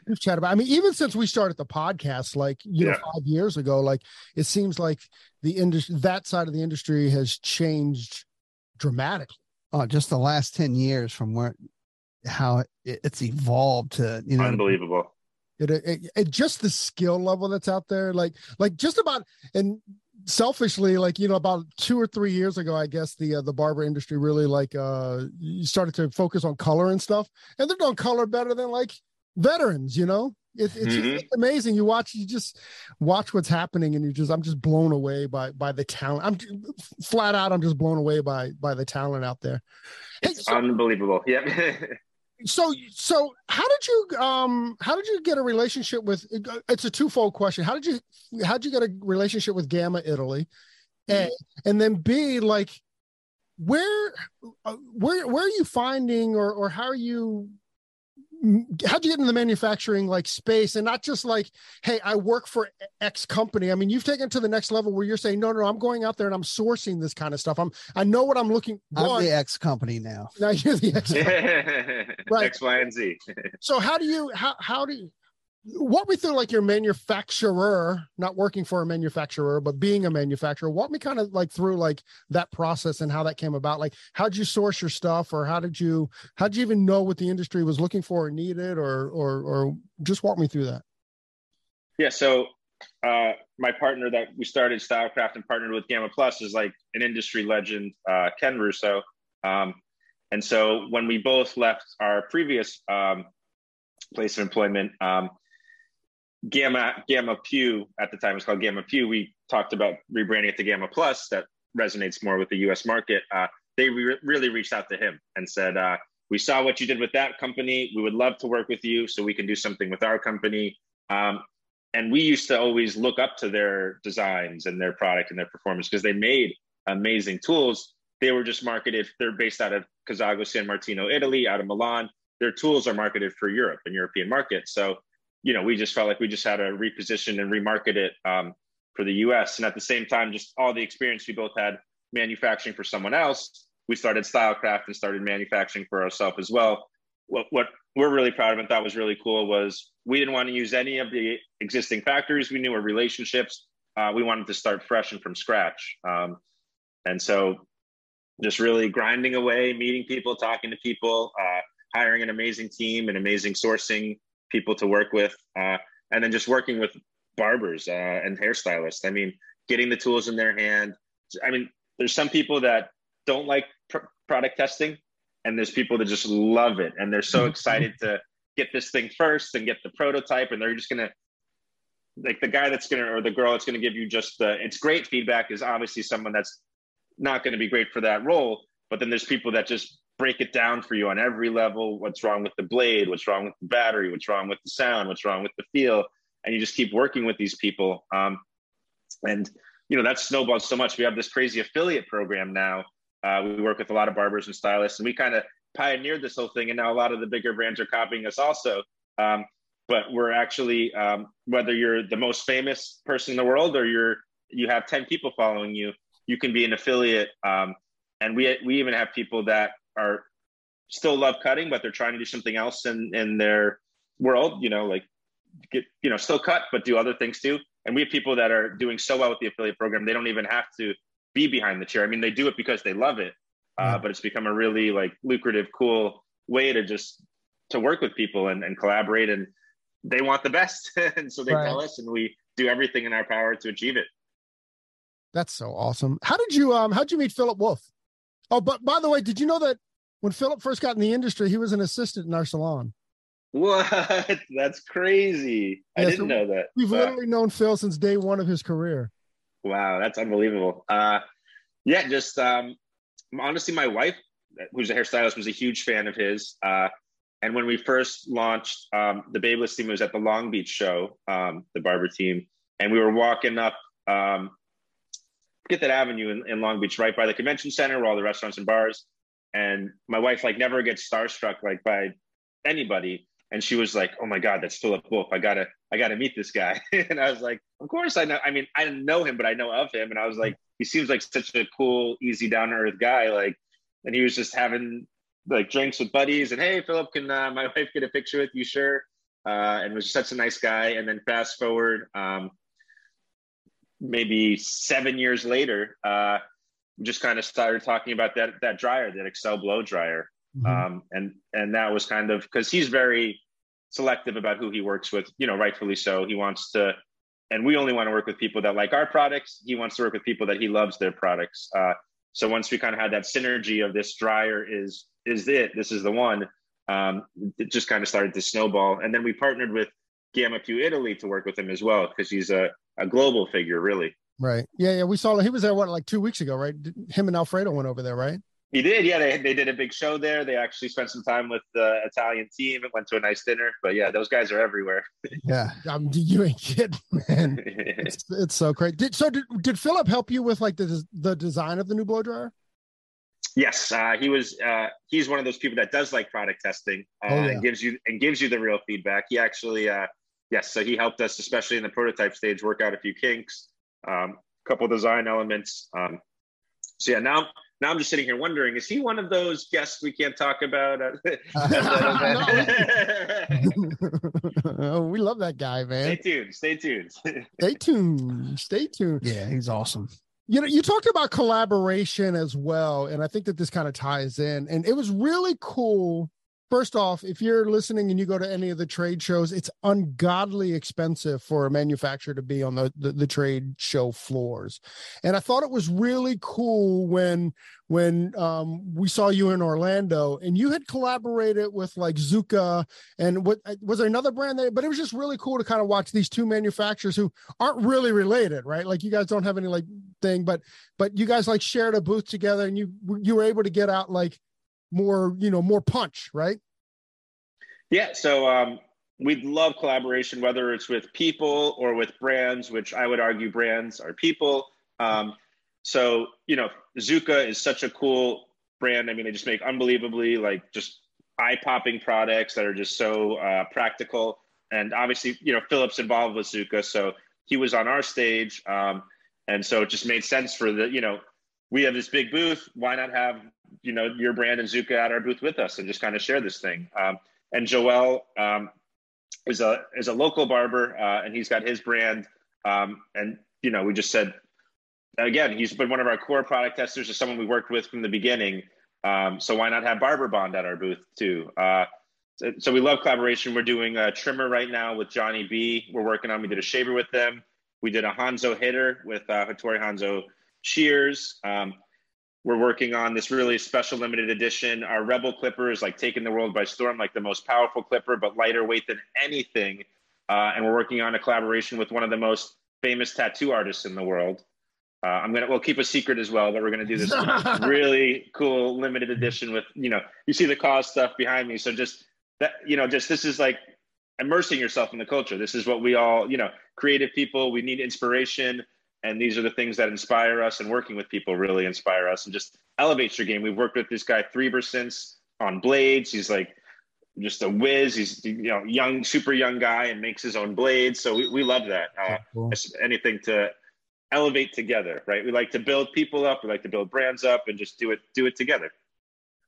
Speaker 1: we've chatted about i mean even since we started the podcast like you yeah. know five years ago like it seems like the industry that side of the industry has changed dramatically
Speaker 2: oh just the last 10 years from where how it, it's evolved to you know
Speaker 3: unbelievable.
Speaker 1: It, it, it, just the skill level that's out there like like just about and selfishly like you know about two or three years ago i guess the uh, the barber industry really like uh you started to focus on color and stuff and they're doing color better than like veterans you know it, it's, mm-hmm. just, amazing. You watch you just watch what's happening and you just i'm just blown away by by the talent. I'm flat out i'm just blown away by by the talent out there.
Speaker 3: It's hey, so, unbelievable. Yeah
Speaker 1: so so how did you um how did you get a relationship with it's a twofold question. How did you how did you get a relationship with gamma italy? A mm-hmm. and then b like where uh, where where are you finding or or how are you how'd you get in the manufacturing like space? And not just like hey i work for x company. I mean you've taken to the next level where you're saying no no i'm going out there and i'm sourcing this kind of stuff. I'm i know what i'm looking
Speaker 2: i'm the x company now.
Speaker 1: Now you're the x
Speaker 3: right. x y and z.
Speaker 1: So how do you how, how do you walk me through like your manufacturer not working for a manufacturer but being a manufacturer. Walk me kind of like through like that process and how that came about. Like how did you source your stuff or how did you how did you even know what the industry was looking for or needed or or or just walk me through that.
Speaker 3: Yeah so uh my partner that we started stylecraft and partnered with gamma plus is like an industry legend uh ken russo. Um and so when we both left our previous um place of employment um Gamma Gamma Più at the time was called Gamma Più. We talked about rebranding it to Gamma Plus that resonates more with the U.S. market. Uh, they re- really reached out to him and said, uh, "We saw what you did with that company. We would love to work with you, so we can do something with our company." Um, and we used to always look up to their designs and their product and their performance because they made amazing tools. They were just marketed. They're based out of Cassago San Martino, Italy, out of Milan. Their tools are marketed for Europe and European markets. So you know, we just felt like we just had to reposition and remarket it um, for the U.S. And at the same time, just all the experience we both had manufacturing for someone else, we started Stylecraft and started manufacturing for ourselves as well. What, what we're really proud of and thought was really cool was we didn't want to use any of the existing factories we knew or relationships. Uh, we wanted to start fresh and from scratch. Um, and so just really grinding away, meeting people, talking to people, uh, hiring an amazing team, and amazing sourcing people to work with, uh, and then just working with barbers uh, and hairstylists. I mean, getting the tools in their hand. I mean, there's some people that don't like pr- product testing, and there's people that just love it, and they're so mm-hmm. excited to get this thing first and get the prototype, and they're just gonna like the guy that's gonna or the girl that's gonna give you just the it's great feedback is obviously someone that's not going to be great for that role but then there's people that just break it down for you on every level. What's wrong with the blade? What's wrong with the battery? What's wrong with the sound? What's wrong with the feel? And you just keep working with these people. Um, and you know that's snowballed so much. We have this crazy affiliate program now. Uh, we work with a lot of barbers and stylists, and we kind of pioneered this whole thing. And now a lot of the bigger brands are copying us also. Um, but we're actually um, whether you're the most famous person in the world or you're you have 10 people following you you can be an affiliate um, and we we even have people that are still love cutting but they're trying to do something else in in their world you know like get you know still cut but do other things too. And we have people that are doing so well with the affiliate program they don't even have to be behind the chair. I mean they do it because they love it uh, but it's become a really like lucrative cool way to just to work with people and, and collaborate and they want the best. And so they right. tell us and we do everything in our power to achieve it.
Speaker 1: That's so awesome. How did you um how did you meet philip wolf oh but by the way did you know that when philip first got in the industry he was an assistant in our salon?
Speaker 3: What? That's crazy. Yeah, i didn't so know that.
Speaker 1: we've wow. literally known phil since day one of his career.
Speaker 3: Wow that's unbelievable. Uh yeah just um honestly my wife who's a hairstylist was a huge fan of his. Uh and when we first launched um, the Babyliss team, it was at the Long Beach show, um, the barber team, and we were walking up um, get that avenue in, in, Long Beach, right by the convention center, where all the restaurants and bars. And my wife like never gets starstruck like by anybody, and she was like, "Oh my God, that's Philip Wolf! I gotta, I gotta meet this guy." and I was like, "Of course I know. I mean, I didn't know him, but I know of him." And I was like, "He seems like such a cool, easy, down to earth guy." Like, and he was just having like drinks with buddies and hey philip can uh, my wife get a picture with you sure uh, and was such a nice guy and then fast forward um, maybe seven years later uh, just kind of started talking about that that dryer that XCell blow dryer mm-hmm. um, and and that was kind of because he's very selective about who he works with you know rightfully so he wants to and we only want to work with people that like our products he wants to work with people that he loves their products uh, so once we kind of had that synergy of this dryer is is it. This is the one. Um, it just kind of started to snowball, and then we partnered with Gamma Più Italy to work with him as well because he's a, a global figure, really.
Speaker 1: Right. Yeah. Yeah. We saw he was there what like two weeks ago, right? Him and Alfredo went over there, right?
Speaker 3: He did. Yeah. They, they did a big show there. They actually spent some time with the Italian team and went to a nice dinner. But yeah, those guys are everywhere.
Speaker 1: yeah. Um, you ain't kidding, man. it's, it's so great. Did, so did, did Philip help you with like the, the design of the new blow dryer?
Speaker 3: Yes, uh, he was. Uh, he's one of those people that does like product testing uh, oh, yeah. and gives you and gives you the real feedback. He actually, uh, yes, so he helped us, especially in the prototype stage, work out a few kinks, a um, couple design elements. Um, so yeah, now now I'm just sitting here wondering, is he one of those guests we can't talk about?
Speaker 1: oh, we love that guy, man.
Speaker 3: Stay tuned. Stay tuned.
Speaker 1: stay tuned. Stay tuned.
Speaker 2: Yeah, he's awesome
Speaker 1: you know you talked about collaboration as well and i think that this kind of ties in and it was really cool first off if you're listening and you go to any of the trade shows it's ungodly expensive for a manufacturer to be on the, the, the trade show floors and i thought it was really cool when when um, we saw you in Orlando and you had collaborated with like Zuka and what uh, was there another brand there? But it was just really cool to kind of watch these two manufacturers who aren't really related, right? Like you guys don't have any like thing, but but you guys like shared a booth together and you you were able to get out like more you know more punch, right?
Speaker 3: Yeah. So um, we'd love collaboration, whether it's with people or with brands, which I would argue brands are people. Um, so, you know, zuka is such a cool brand. I mean, they just make unbelievably like just eye popping products that are just so uh, practical. And obviously, you know, Philip's involved with zuka So he was on our stage. Um, and so it just made sense for the, you know, we have this big booth. Why not have, you know, your brand and Zuka at our booth with us and just kind of share this thing? Um, and Joel um, is a is a local barber, uh, and he's got his brand. Um, and you know, we just said, again, he's been one of our core product testers, is someone we worked with from the beginning. Um, so why not have Barber Bond at our booth too? Uh, so, so, we love collaboration. We're doing a trimmer right now with Johnny B. We're working on. We did a shaver with them. We did a Hanzo hitter with uh, Hattori Hanzo shears. Um, we're working on this really special limited edition. Our Rebel clipper is like taking the world by storm, like the most powerful clipper, but lighter weight than anything. Uh, and we're working on a collaboration with one of the most famous tattoo artists in the world. Uh, I'm gonna we'll keep a secret as well, but we're gonna do this really cool limited edition with you know you see the cause stuff behind me. So just that you know just this is like immersing yourself in the culture. This is what we all you know creative people. We need inspiration, and these are the things that inspire us. And working with people really inspire us and just elevates your game. We've worked with this guy Threber since on blades. He's like just a whiz. He's you know young, super young guy, and makes his own blades. So we, we love that. Uh, cool. Anything to elevate together, right? We like to build people up, we like to build brands up and just do it do it together.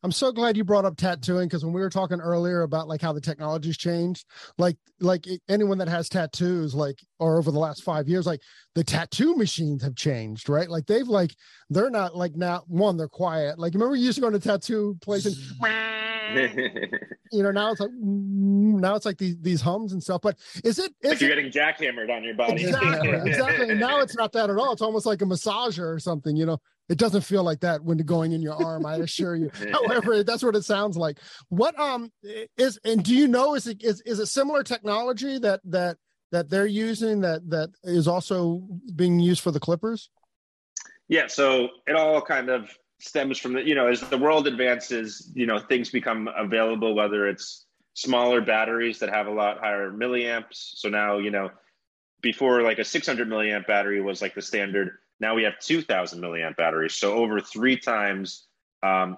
Speaker 1: I'm so glad you brought up tattooing because when we were talking earlier about like how the technology's changed, like like anyone that has tattoos, like or over the last five years, like the tattoo machines have changed, right? Like they've like they're not like now one, they're quiet. Like remember you used to go to tattoo places. you know now it's like mm, now it's like these these hums and stuff. But is it is
Speaker 3: like you're getting jackhammered on your body?
Speaker 1: Exactly, exactly. Now it's not that at all. It's almost like a massager or something, you know it doesn't feel like that when going in your arm i assure you. However that's what it sounds like. What um is and do you know is it is, is it similar technology that that that they're using that that is also being used for the clippers?
Speaker 3: Yeah so it all kind of stems from the you know as the world advances you know things become available whether it's smaller batteries that have a lot higher milliamps. So now you know before like a 600 milliamp battery was like the standard now we have 2000 milliamp batteries, so over three times um,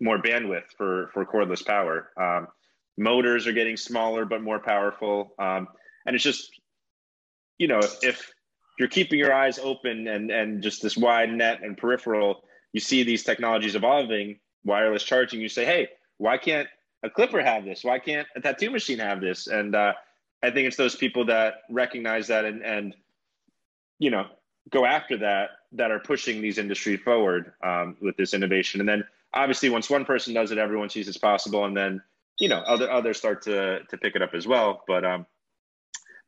Speaker 3: more bandwidth for, for cordless power. Um, motors are getting smaller but more powerful. Um, and it's just, you know, if you're keeping your eyes open and, and just this wide net and peripheral, you see these technologies evolving, wireless charging, you say, hey, why can't a clipper have this? Why can't a tattoo machine have this? And uh, I think it's those people that recognize that and, and you know, go after that that are pushing these industry forward um, with this innovation. And then obviously, once one person does it, everyone sees it's possible, and then you know other others start to to pick it up as well. But um,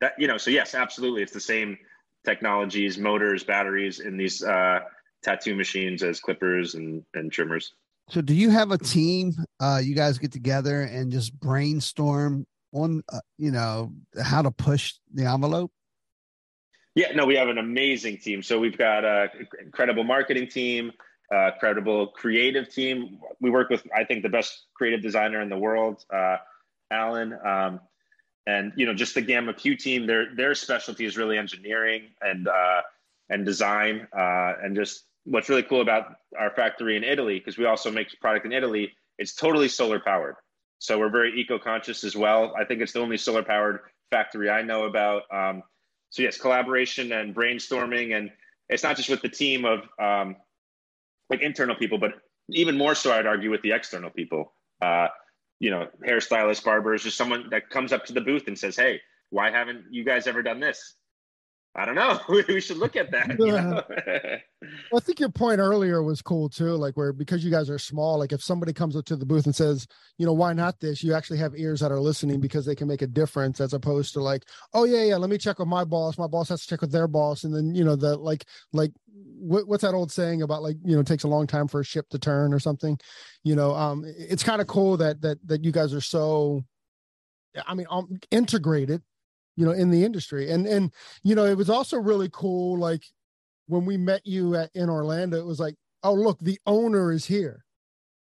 Speaker 3: that you know, so yes, absolutely, it's the same technologies, motors, batteries in these uh, tattoo machines as clippers and and trimmers.
Speaker 2: So, do you have a team? Uh, you guys get together and just brainstorm on, uh, you know, how to push the envelope.
Speaker 3: Yeah, no, we have an amazing team. So we've got a incredible marketing team, a credible creative team. We work with, I think, the best creative designer in the world, uh, Alan. Um, and you know, just the Gamma Più team. Their their specialty is really engineering and uh, and design. Uh, and just what's really cool about our factory in Italy, because we also make product in Italy, it's totally solar powered. So we're very eco conscious as well. I think it's the only solar powered factory I know about. Um, so yes, collaboration and brainstorming, and it's not just with the team of um, like internal people, but even more so, I'd argue with the external people. Uh, you know, hairstylists, barbers, just someone that comes up to the booth and says, "Hey, why haven't you guys ever done this?" I don't know. we should look at that. You know?
Speaker 1: well, I think your point earlier was cool too. Like where because you guys are small, like if somebody comes up to the booth and says, you know, why not this? You actually have ears that are listening because they can make a difference, as opposed to like, oh yeah, yeah, let me check with my boss. My boss has to check with their boss, and then you know the like like what, what's that old saying about like you know it takes a long time for a ship to turn or something. You know, um, it's kind of cool that that that you guys are so I mean, um, integrated you know in the industry. And and you know it was also really cool like when we met you at in orlando it was like oh look the owner is here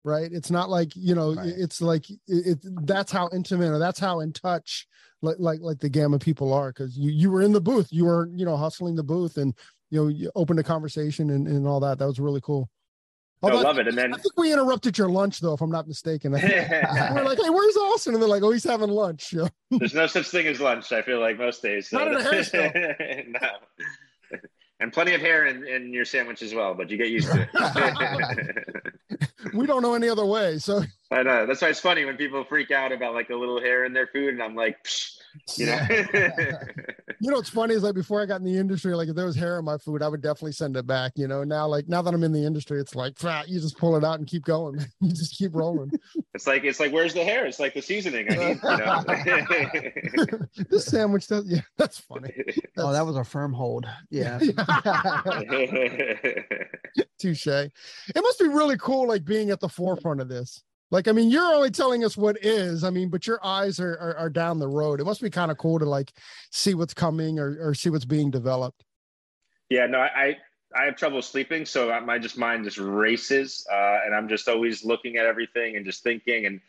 Speaker 1: right? It's not like you know right. it's like it, it, that's how intimate or that's how in touch like like like the gamma people are because you you were in the booth. You were you know hustling the booth and you know you opened a conversation and, and all that. That was really cool
Speaker 3: I love it. And then
Speaker 1: I think we interrupted your lunch, though, if I'm not mistaken. we're like, "Hey, where's Austin?" And they're like, "Oh, he's having lunch."
Speaker 3: There's no such thing as lunch. I feel like most days.
Speaker 1: So. Not in a hairstyle.
Speaker 3: no. And plenty of hair in, in your sandwich as well, but you get used to it.
Speaker 1: we don't know any other way. So
Speaker 3: I know. That's why it's funny when people freak out about like a little hair in their food, and I'm like, Psh you know?
Speaker 1: You know what's funny is like before i got in the industry like if there was hair in my food i would definitely send it back you know? Now like now that i'm in the industry it's like you just pull it out and keep going you just keep rolling.
Speaker 3: It's like it's like where's the hair? It's like the seasoning i need you
Speaker 1: know? This sandwich does yeah that's funny. That's,
Speaker 2: oh that was a firm hold. Yeah.
Speaker 1: Touche. It must be really cool like being at the forefront of this like, I mean, you're only telling us what is. I mean, but your eyes are are, are down the road. It must be kind of cool to like see what's coming or or see what's being developed.
Speaker 3: Yeah, no, I I have trouble sleeping, so my just mind just races, uh, and I'm just always looking at everything and just thinking and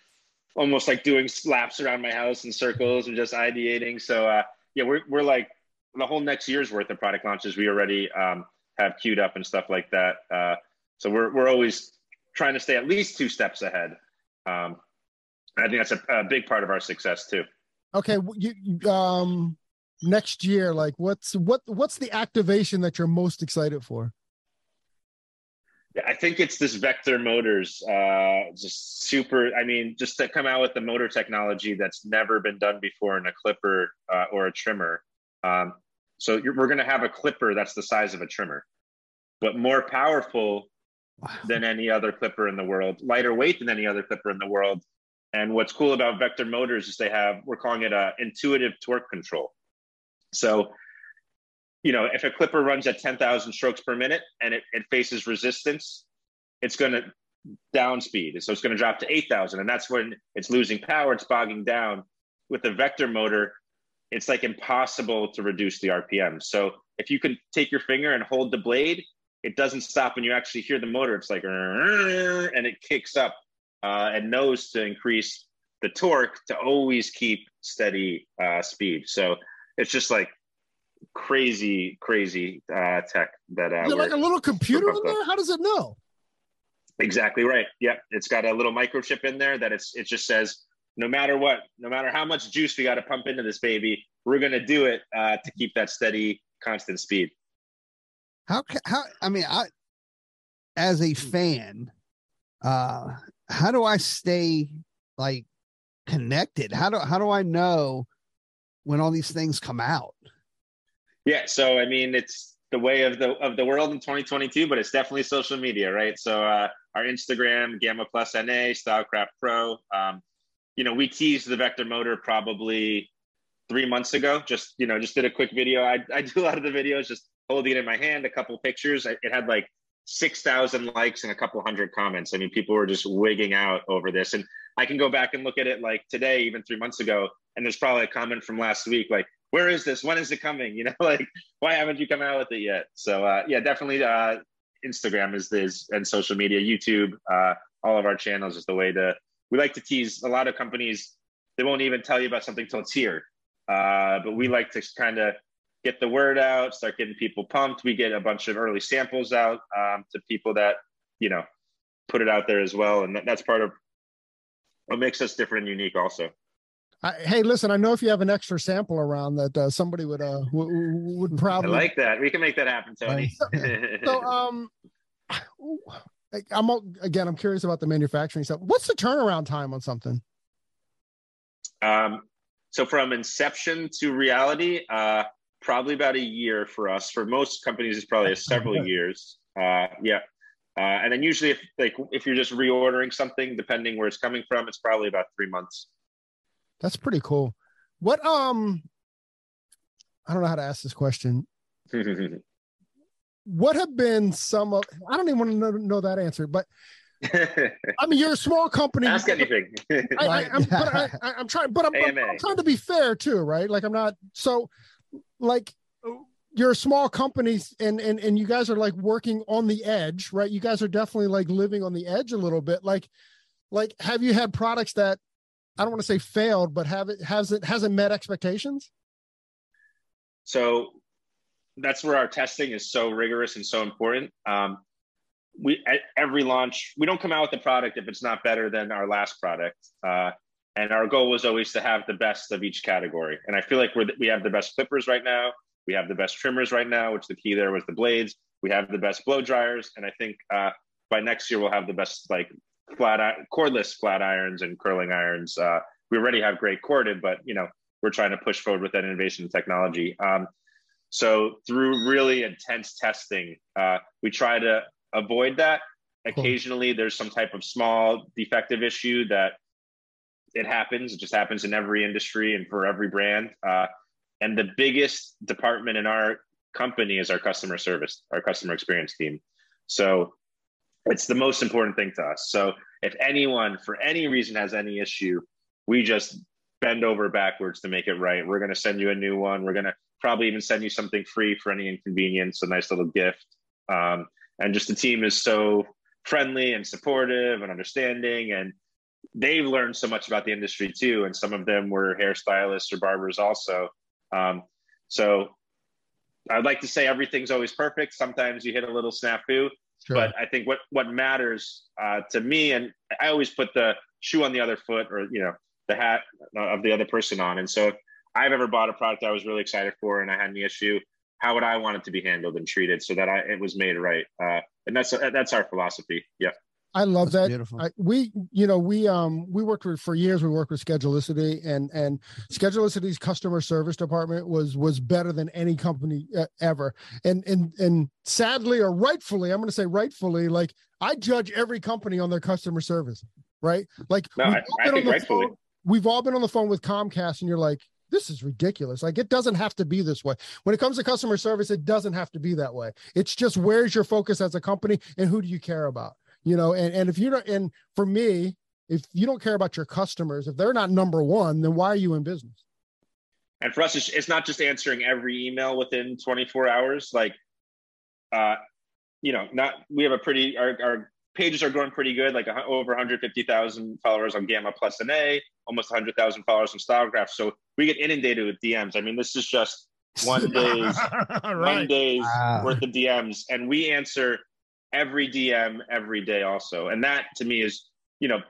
Speaker 3: almost like doing laps around my house in circles and just ideating. So uh, yeah, we're we're like the whole next year's worth of product launches we already um, have queued up and stuff like that. Uh, so we're we're always trying to stay at least two steps ahead. Um, I think that's a, a, big part of our success too.
Speaker 1: Okay, you, um, next year, like what's what what's the activation that you're most excited for?
Speaker 3: Yeah, I think it's this Vector Motors, uh, just super. I mean, just to come out with the motor technology that's never been done before in a clipper uh, or a trimmer. Um, so we're going to have a clipper that's the size of a trimmer, but more powerful than any other clipper in the world, lighter weight than any other clipper in the world. And what's cool about Vector Motors is they have, we're calling it a intuitive torque control. So, you know, if a clipper runs at 10,000 strokes per minute and it, it faces resistance, it's going to down speed. So it's going to drop to 8,000. And that's when it's losing power, it's bogging down. With the Vector motor, it's like impossible to reduce the RPM. So if you can take your finger and hold the blade, it doesn't stop when you actually hear the motor. It's like, and it kicks up uh, and knows to increase the torque to always keep steady uh, speed. So it's just like crazy, crazy uh, tech that. Uh,
Speaker 1: like a little computer in there. How does it know?
Speaker 3: Exactly right. Yep, it's got a little microchip in there that it's it just says no matter what, no matter how much juice we got to pump into this baby, we're going to do it uh, to keep that steady, constant speed.
Speaker 2: How, how, I mean, I, as a fan, uh, how do I stay like connected? How do, how do I know when all these things come out?
Speaker 3: Yeah. So, I mean, it's the way of the, of the world in 2022, but it's definitely social media, right? So, uh, our Instagram, Gamma Plus NA, Stylecraft Pro, um, you know, we teased the Vector motor probably three months ago. Just you know, just did a quick video. I I do a lot of the videos just holding it in my hand, a couple pictures. It had like six thousand likes and a couple hundred comments. I mean, people were just wigging out over this, and I can go back and look at it like today, even three months ago, and there's probably a comment from last week like. Where is this? When is it coming? You know, like why haven't you come out with it yet? So uh, yeah, definitely uh, Instagram is this and social media, YouTube, uh, all of our channels is the way to we like to tease a lot of companies they won't even tell you about something till it's here uh, but we like to kind of get the word out start getting people pumped we get a bunch of early samples out um, to people that you know put it out there as well and that, that's part of what makes us different and unique also
Speaker 1: I, hey, listen! I know if you have an extra sample around that uh, somebody would uh w- would probably
Speaker 3: I like that. We can make that happen, Tony.
Speaker 1: so, so um, I'm again, I'm curious about the manufacturing stuff. What's the turnaround time on something?
Speaker 3: Um, so from inception to reality, uh, probably about a year for us. For most companies, it's probably several years. Uh, yeah. Uh, and then usually, if like if you're just reordering something, depending where it's coming from, it's probably about three months.
Speaker 1: That's pretty cool. What um, I don't know how to ask this question. what have been some of i don't even want to know, know that answer but I mean, you're a small company.
Speaker 3: Ask anything.
Speaker 1: I, am but I, am trying, but I'm, I'm, I'm, trying to be fair too, right? Like I'm not so, like you're a small company, and and and you guys are like working on the edge, right? You guys are definitely like living on the edge a little bit. Like, like have you had products that I don't want to say failed, but have it has it hasn't met expectations?
Speaker 3: So that's where our testing is so rigorous and so important. Um, we at every launch we don't come out with the product if it's not better than our last product. Uh, and our goal was always to have the best of each category. And I feel like we're we have the best clippers right now. We have the best trimmers right now, which the key there was the blades. We have the best blow dryers, and I think uh, by next year we'll have the best like flat cordless flat irons and curling irons. Uh, we already have great corded, but you know we're trying to push forward with that innovation technology. Um, so through really intense testing, uh, we try to avoid that. Occasionally, there's some type of small defective issue that it happens. It just happens in every industry and for every brand. Uh, and the biggest department in our company is our customer service, our customer experience team. So it's the most important thing to us. So if anyone, for any reason, has any issue, we just bend over backwards to make it right. We're going to send you a new one. We're going to probably even send you something free for any inconvenience, a nice little gift. Um, and just the team is so friendly and supportive and understanding. And they've learned so much about the industry too. And some of them were hairstylists or barbers also. Um, so I'd like to say everything's always perfect. Sometimes you hit a little snafu, sure. but I think what what matters uh, to me, and I always put the shoe on the other foot, or you know, the hat of the other person on. And so, if I've ever bought a product I was really excited for, and I had an issue, how would I want it to be handled and treated so that I it was made right? Uh, and that's that's our philosophy. Yeah.
Speaker 1: I love That's that. I, we, you know, we um we worked with for years. We worked with Schedulicity, and and Schedulicity's customer service department was was better than any company uh, ever. And and and sadly or rightfully, I'm going to say rightfully, like I judge every company on their customer service, right? Like
Speaker 3: no, I, I think rightfully.
Speaker 1: Phone, we've all been on the phone with Comcast, and you're like, this is ridiculous. Like it doesn't have to be this way. When it comes to customer service, it doesn't have to be that way. It's just where's your focus as a company and who do you care about? You know and, and if you don't and for me if you don't care about your customers if they're not number one then why are you in business
Speaker 3: and for us it's, it's not just answering every email within 24 hours like uh you know not we have a pretty our, our pages are growing pretty good like over 150000 followers on gamma plus and a almost 100000 followers on stylecraft so we get inundated with dms i mean this is just one day's right. one day's wow. worth of dms and we answer every DM every day also. And that to me is, you know,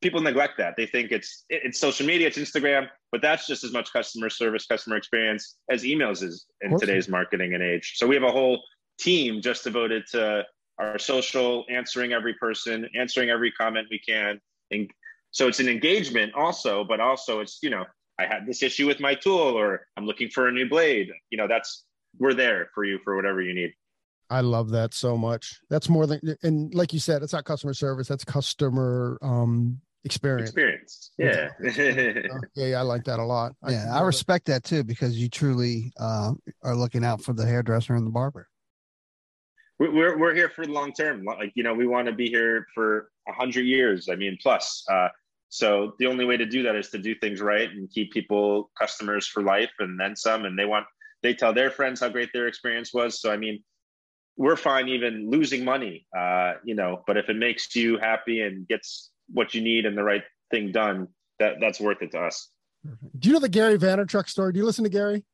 Speaker 3: people neglect that. They think it's it's social media, it's Instagram, but that's just as much customer service, customer experience as emails is in today's marketing and age. So we have a whole team just devoted to our social, answering every person, answering every comment we can. And so it's an engagement also, but also it's, you know, I had this issue with my tool or I'm looking for a new blade. You know, that's we're there for you for whatever you need.
Speaker 1: I love that so much. That's more than and like you said, it's not customer service, that's customer um experience.
Speaker 3: Experience. Yeah.
Speaker 1: yeah, yeah, I like that a lot.
Speaker 2: Yeah, I, I respect that too because you truly uh, are looking out for the hairdresser and the barber.
Speaker 3: We're we're here for the long term. Like you know, we want to be here for a hundred years. I mean, plus. Uh, so the only way to do that is to do things right and keep people customers for life and then some. And they want they tell their friends how great their experience was. So I mean, we're fine even losing money, uh, you know, but if it makes you happy and gets what you need and the right thing done, that that's worth it to us.
Speaker 1: Do you know the Gary Vaynerchuk story? Do you listen to Gary?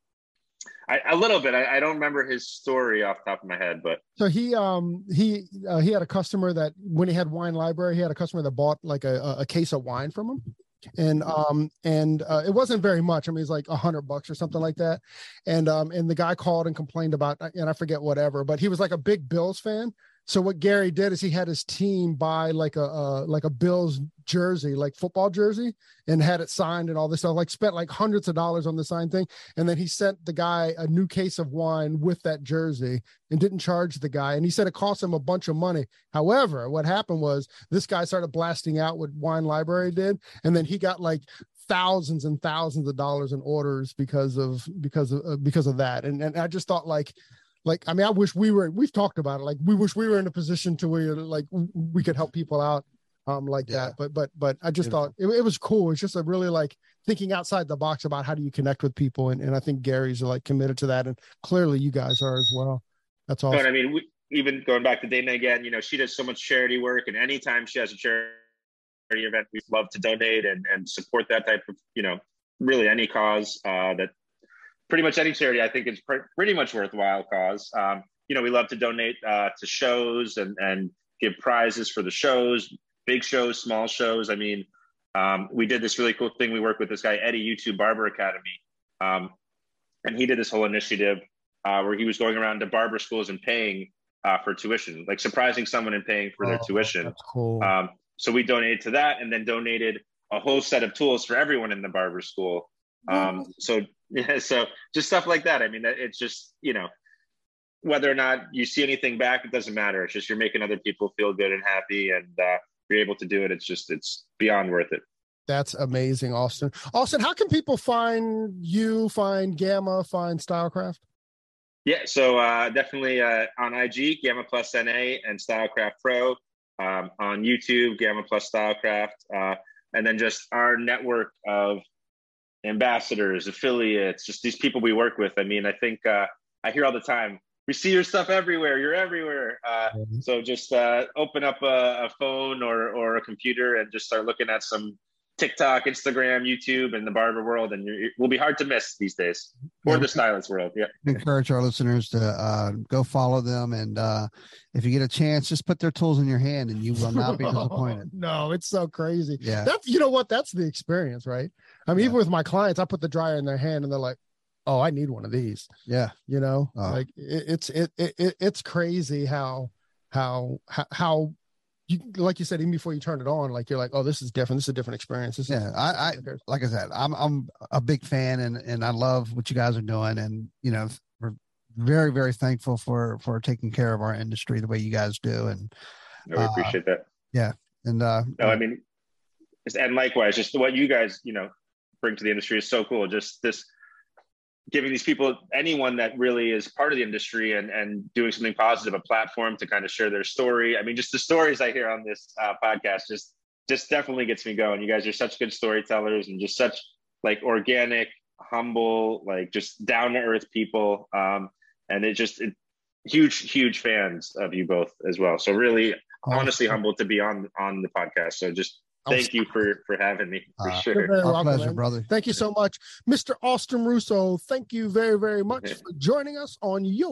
Speaker 3: I, a little bit. I, I, don't remember his story off top of my head, but
Speaker 1: so he um he uh, he had a customer that when he had wine library, he had a customer that bought like a, a case of wine from him, and um and uh, it wasn't very much. I mean, it's like a hundred bucks or something like that. And um and the guy called and complained about and I forget whatever, but he was like a big Bills fan. So what Gary did is he had his team buy like a uh, like a Bills jersey, like football jersey, and had it signed and all this stuff. Like spent like hundreds of dollars on the sign thing, and then he sent the guy a new case of wine with that jersey and didn't charge the guy. And he said it cost him a bunch of money. However, what happened was this guy started blasting out what Wine Library did, and then he got like thousands and thousands of dollars in orders because of because of because of that. And and I just thought like like i mean i wish we were we've talked about it. Like we wish we were in a position to where like we could help people out um like yeah. that. But but but i just Beautiful. thought it, it, was cool. It's just a really like thinking outside the box about how do you connect with people. And, and i think gary's like committed to that. And clearly you guys are as well. That's all awesome.
Speaker 3: i mean we, even going back to dana again you know she does so much charity work. And anytime she has a charity event we love to donate and, and support that type of you know really any cause uh, that pretty much any charity I think is pr- pretty much worthwhile cause. Um, you know, we love to donate uh, to shows and and give prizes for the shows, big shows, small shows. I mean, um, we did this really cool thing. We worked with this guy Eddie YouTube Barber Academy, um, and he did this whole initiative uh, where he was going around to barber schools and paying uh, for tuition, like surprising someone and paying for their oh, tuition.
Speaker 1: Cool.
Speaker 3: Um, so we donated to that, and then donated a whole set of tools for everyone in the barber school. Um, so yeah, so just stuff like that. I mean, it's just you know, whether or not you see anything back, it doesn't matter. It's just you're making other people feel good and happy, and uh, you're able to do it. It's just it's beyond worth it.
Speaker 1: That's amazing, Austin. Austin, how can people find you, find Gamma, find Stylecraft?
Speaker 3: Yeah, so uh, definitely uh, on IG, Gamma Plus NA and Stylecraft Pro. Um, on YouTube, Gamma Plus Stylecraft, uh, and then just our network of ambassadors, affiliates, just these people we work with. I mean, I think uh, I hear all the time, we see your stuff everywhere. You're everywhere. Uh, mm-hmm. So just uh, open up a, a, phone or or a computer and just start looking at some TikTok, Instagram, YouTube, and the barber world, and it will be hard to miss these days, or yeah, the stylist world. Yeah.
Speaker 2: Encourage our listeners to uh, go follow them, and uh, if you get a chance, just put their tools in your hand, and you will not be disappointed.
Speaker 1: no, it's so crazy.
Speaker 2: Yeah,
Speaker 1: that's you know what? That's the experience, right? I mean, yeah. even with my clients, I put the dryer in their hand, and they're like, "Oh, I need one of these."
Speaker 2: Yeah,
Speaker 1: you know, oh. like it, it's it, it it's crazy how how how you like you said even before you turn it on like you're like oh this is different. This is a different experience. This
Speaker 2: yeah
Speaker 1: is-
Speaker 2: I, I like i said i'm i'm a big fan and and i love what you guys are doing and you know we're very very thankful for for taking care of our industry the way you guys do and
Speaker 3: no, we uh, appreciate that.
Speaker 2: yeah and uh
Speaker 3: no i mean and likewise just what you guys you know bring to the industry is so cool. Just this giving these people anyone that really is part of the industry and and doing something positive a platform to kind of share their story. I mean just the stories i hear on this uh, podcast just just definitely gets me going. You guys are such good storytellers and just such like organic humble like just down to earth people. Um and it just it, huge huge fans of you both as well. So really honestly humbled to be on on the podcast. So just Thank you for for having me for uh, sure.
Speaker 2: Our welcome, pleasure, man. brother.
Speaker 1: Thank you so much, Mr. Austin Russo. Thank you very very much for joining us on your